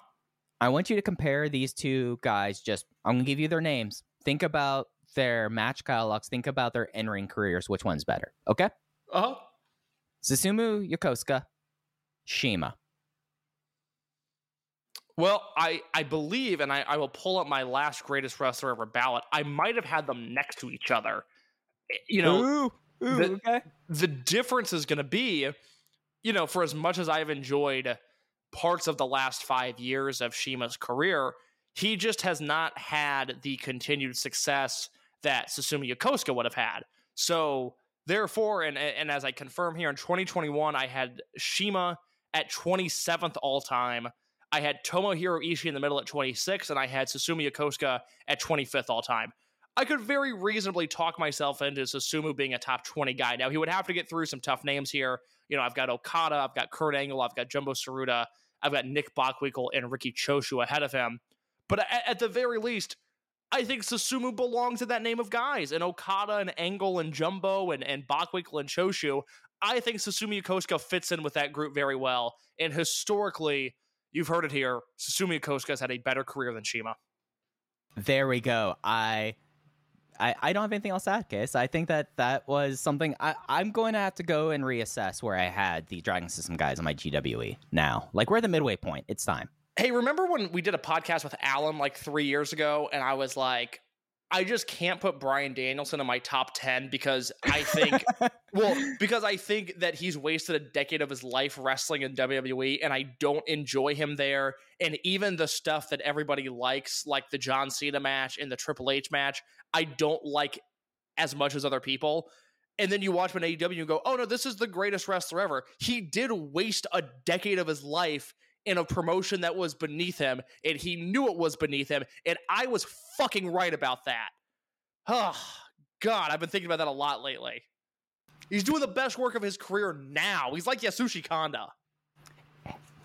I want you to compare these two guys. Just I'm gonna give you their names. Think about their match catalogs. Think about their in-ring careers. Which one's better? Okay. uh-huh Susumu Yokosuka, Shima. Well, I, I believe, and I, I will pull up my last greatest wrestler ever ballot. I might have had them next to each other. Eh, You know, Ooh, ooh, the- okay. the difference is going to be, you know, for as much as I've enjoyed parts of the last five years of Shima's career, he just has not had the continued success that Susumu Yokosuka would have had. So, therefore, and and as I confirm here in 2021, I had Shima at 27th all time. I had Tomohiro Ishii in the middle at 26, and I had Susumu Yokosuka at 25th all time. I could very reasonably talk myself into Susumu being a top 20 guy. Now, he would have to get through some tough names here. You know, I've got Okada, I've got Kurt Angle, I've got Jumbo Tsuruta, I've got Nick Bockwinkel and Riki Choshu ahead of him. But at, at the very least, I think Susumu belongs in that name of guys. And Okada and Angle and Jumbo and, and Bockwinkel and Choshu, I think Susumu Yokosuka fits in with that group very well. And historically, you've heard it here, Susumu Yokosuka has had a better career than Shima. There we go. I, I, I don't have anything else to add, Case. I think that that was something I, I'm going to have to go and reassess where I had the Dragon System guys on my GWE now. Like we're at the midway point. It's time. Hey, remember when we did a podcast with Alan like three years ago, and I was like, I just can't put Bryan Danielson in my top 10 because I think, well, because I think that he's wasted a decade of his life wrestling in WWE, and I don't enjoy him there. And even the stuff that everybody likes, like the John Cena match and the Triple H match, I don't like as much as other people. And then you watch him in AEW and go, oh no, this is the greatest wrestler ever. He did waste a decade of his life in a promotion that was beneath him, and he knew it was beneath him, and I was fucking right about that. Oh, God, I've been thinking about that a lot lately. He's doing the best work of his career now. He's like Yasushi Kanda.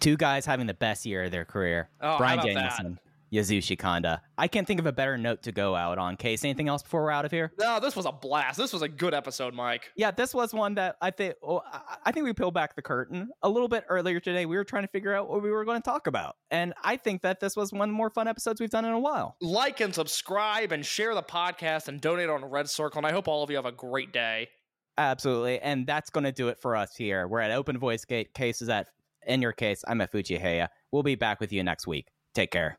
Two guys having the best year of their career. Oh, Bryan? Danielson, Yasushi Kanda. I can't think of a better note to go out on. Case, anything else before we're out of here? No, this was a blast. This was a good episode, Mike. Yeah, this was one that I think. Well, I- think we peeled back the curtain a little bit earlier today. We were trying to figure out what we were going to talk about, and I think that this was one of the more fun episodes we've done in a while. Like and subscribe and share the podcast and donate on Red Circle. And I hope all of you have a great day. Absolutely, and that's going to do it for us here. We're at Open Voice Gate. Case is at in your case. I'm at Fujiheya. We'll be back with you next week. Take care.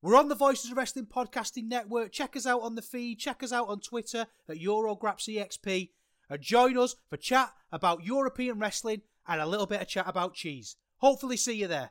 We're on the Voices of Wrestling Podcasting Network. Check us out on the feed. Check us out on Twitter at EuroGrapsEXP. And join us for chat about European wrestling and a little bit of chat about cheese. Hopefully, see you there.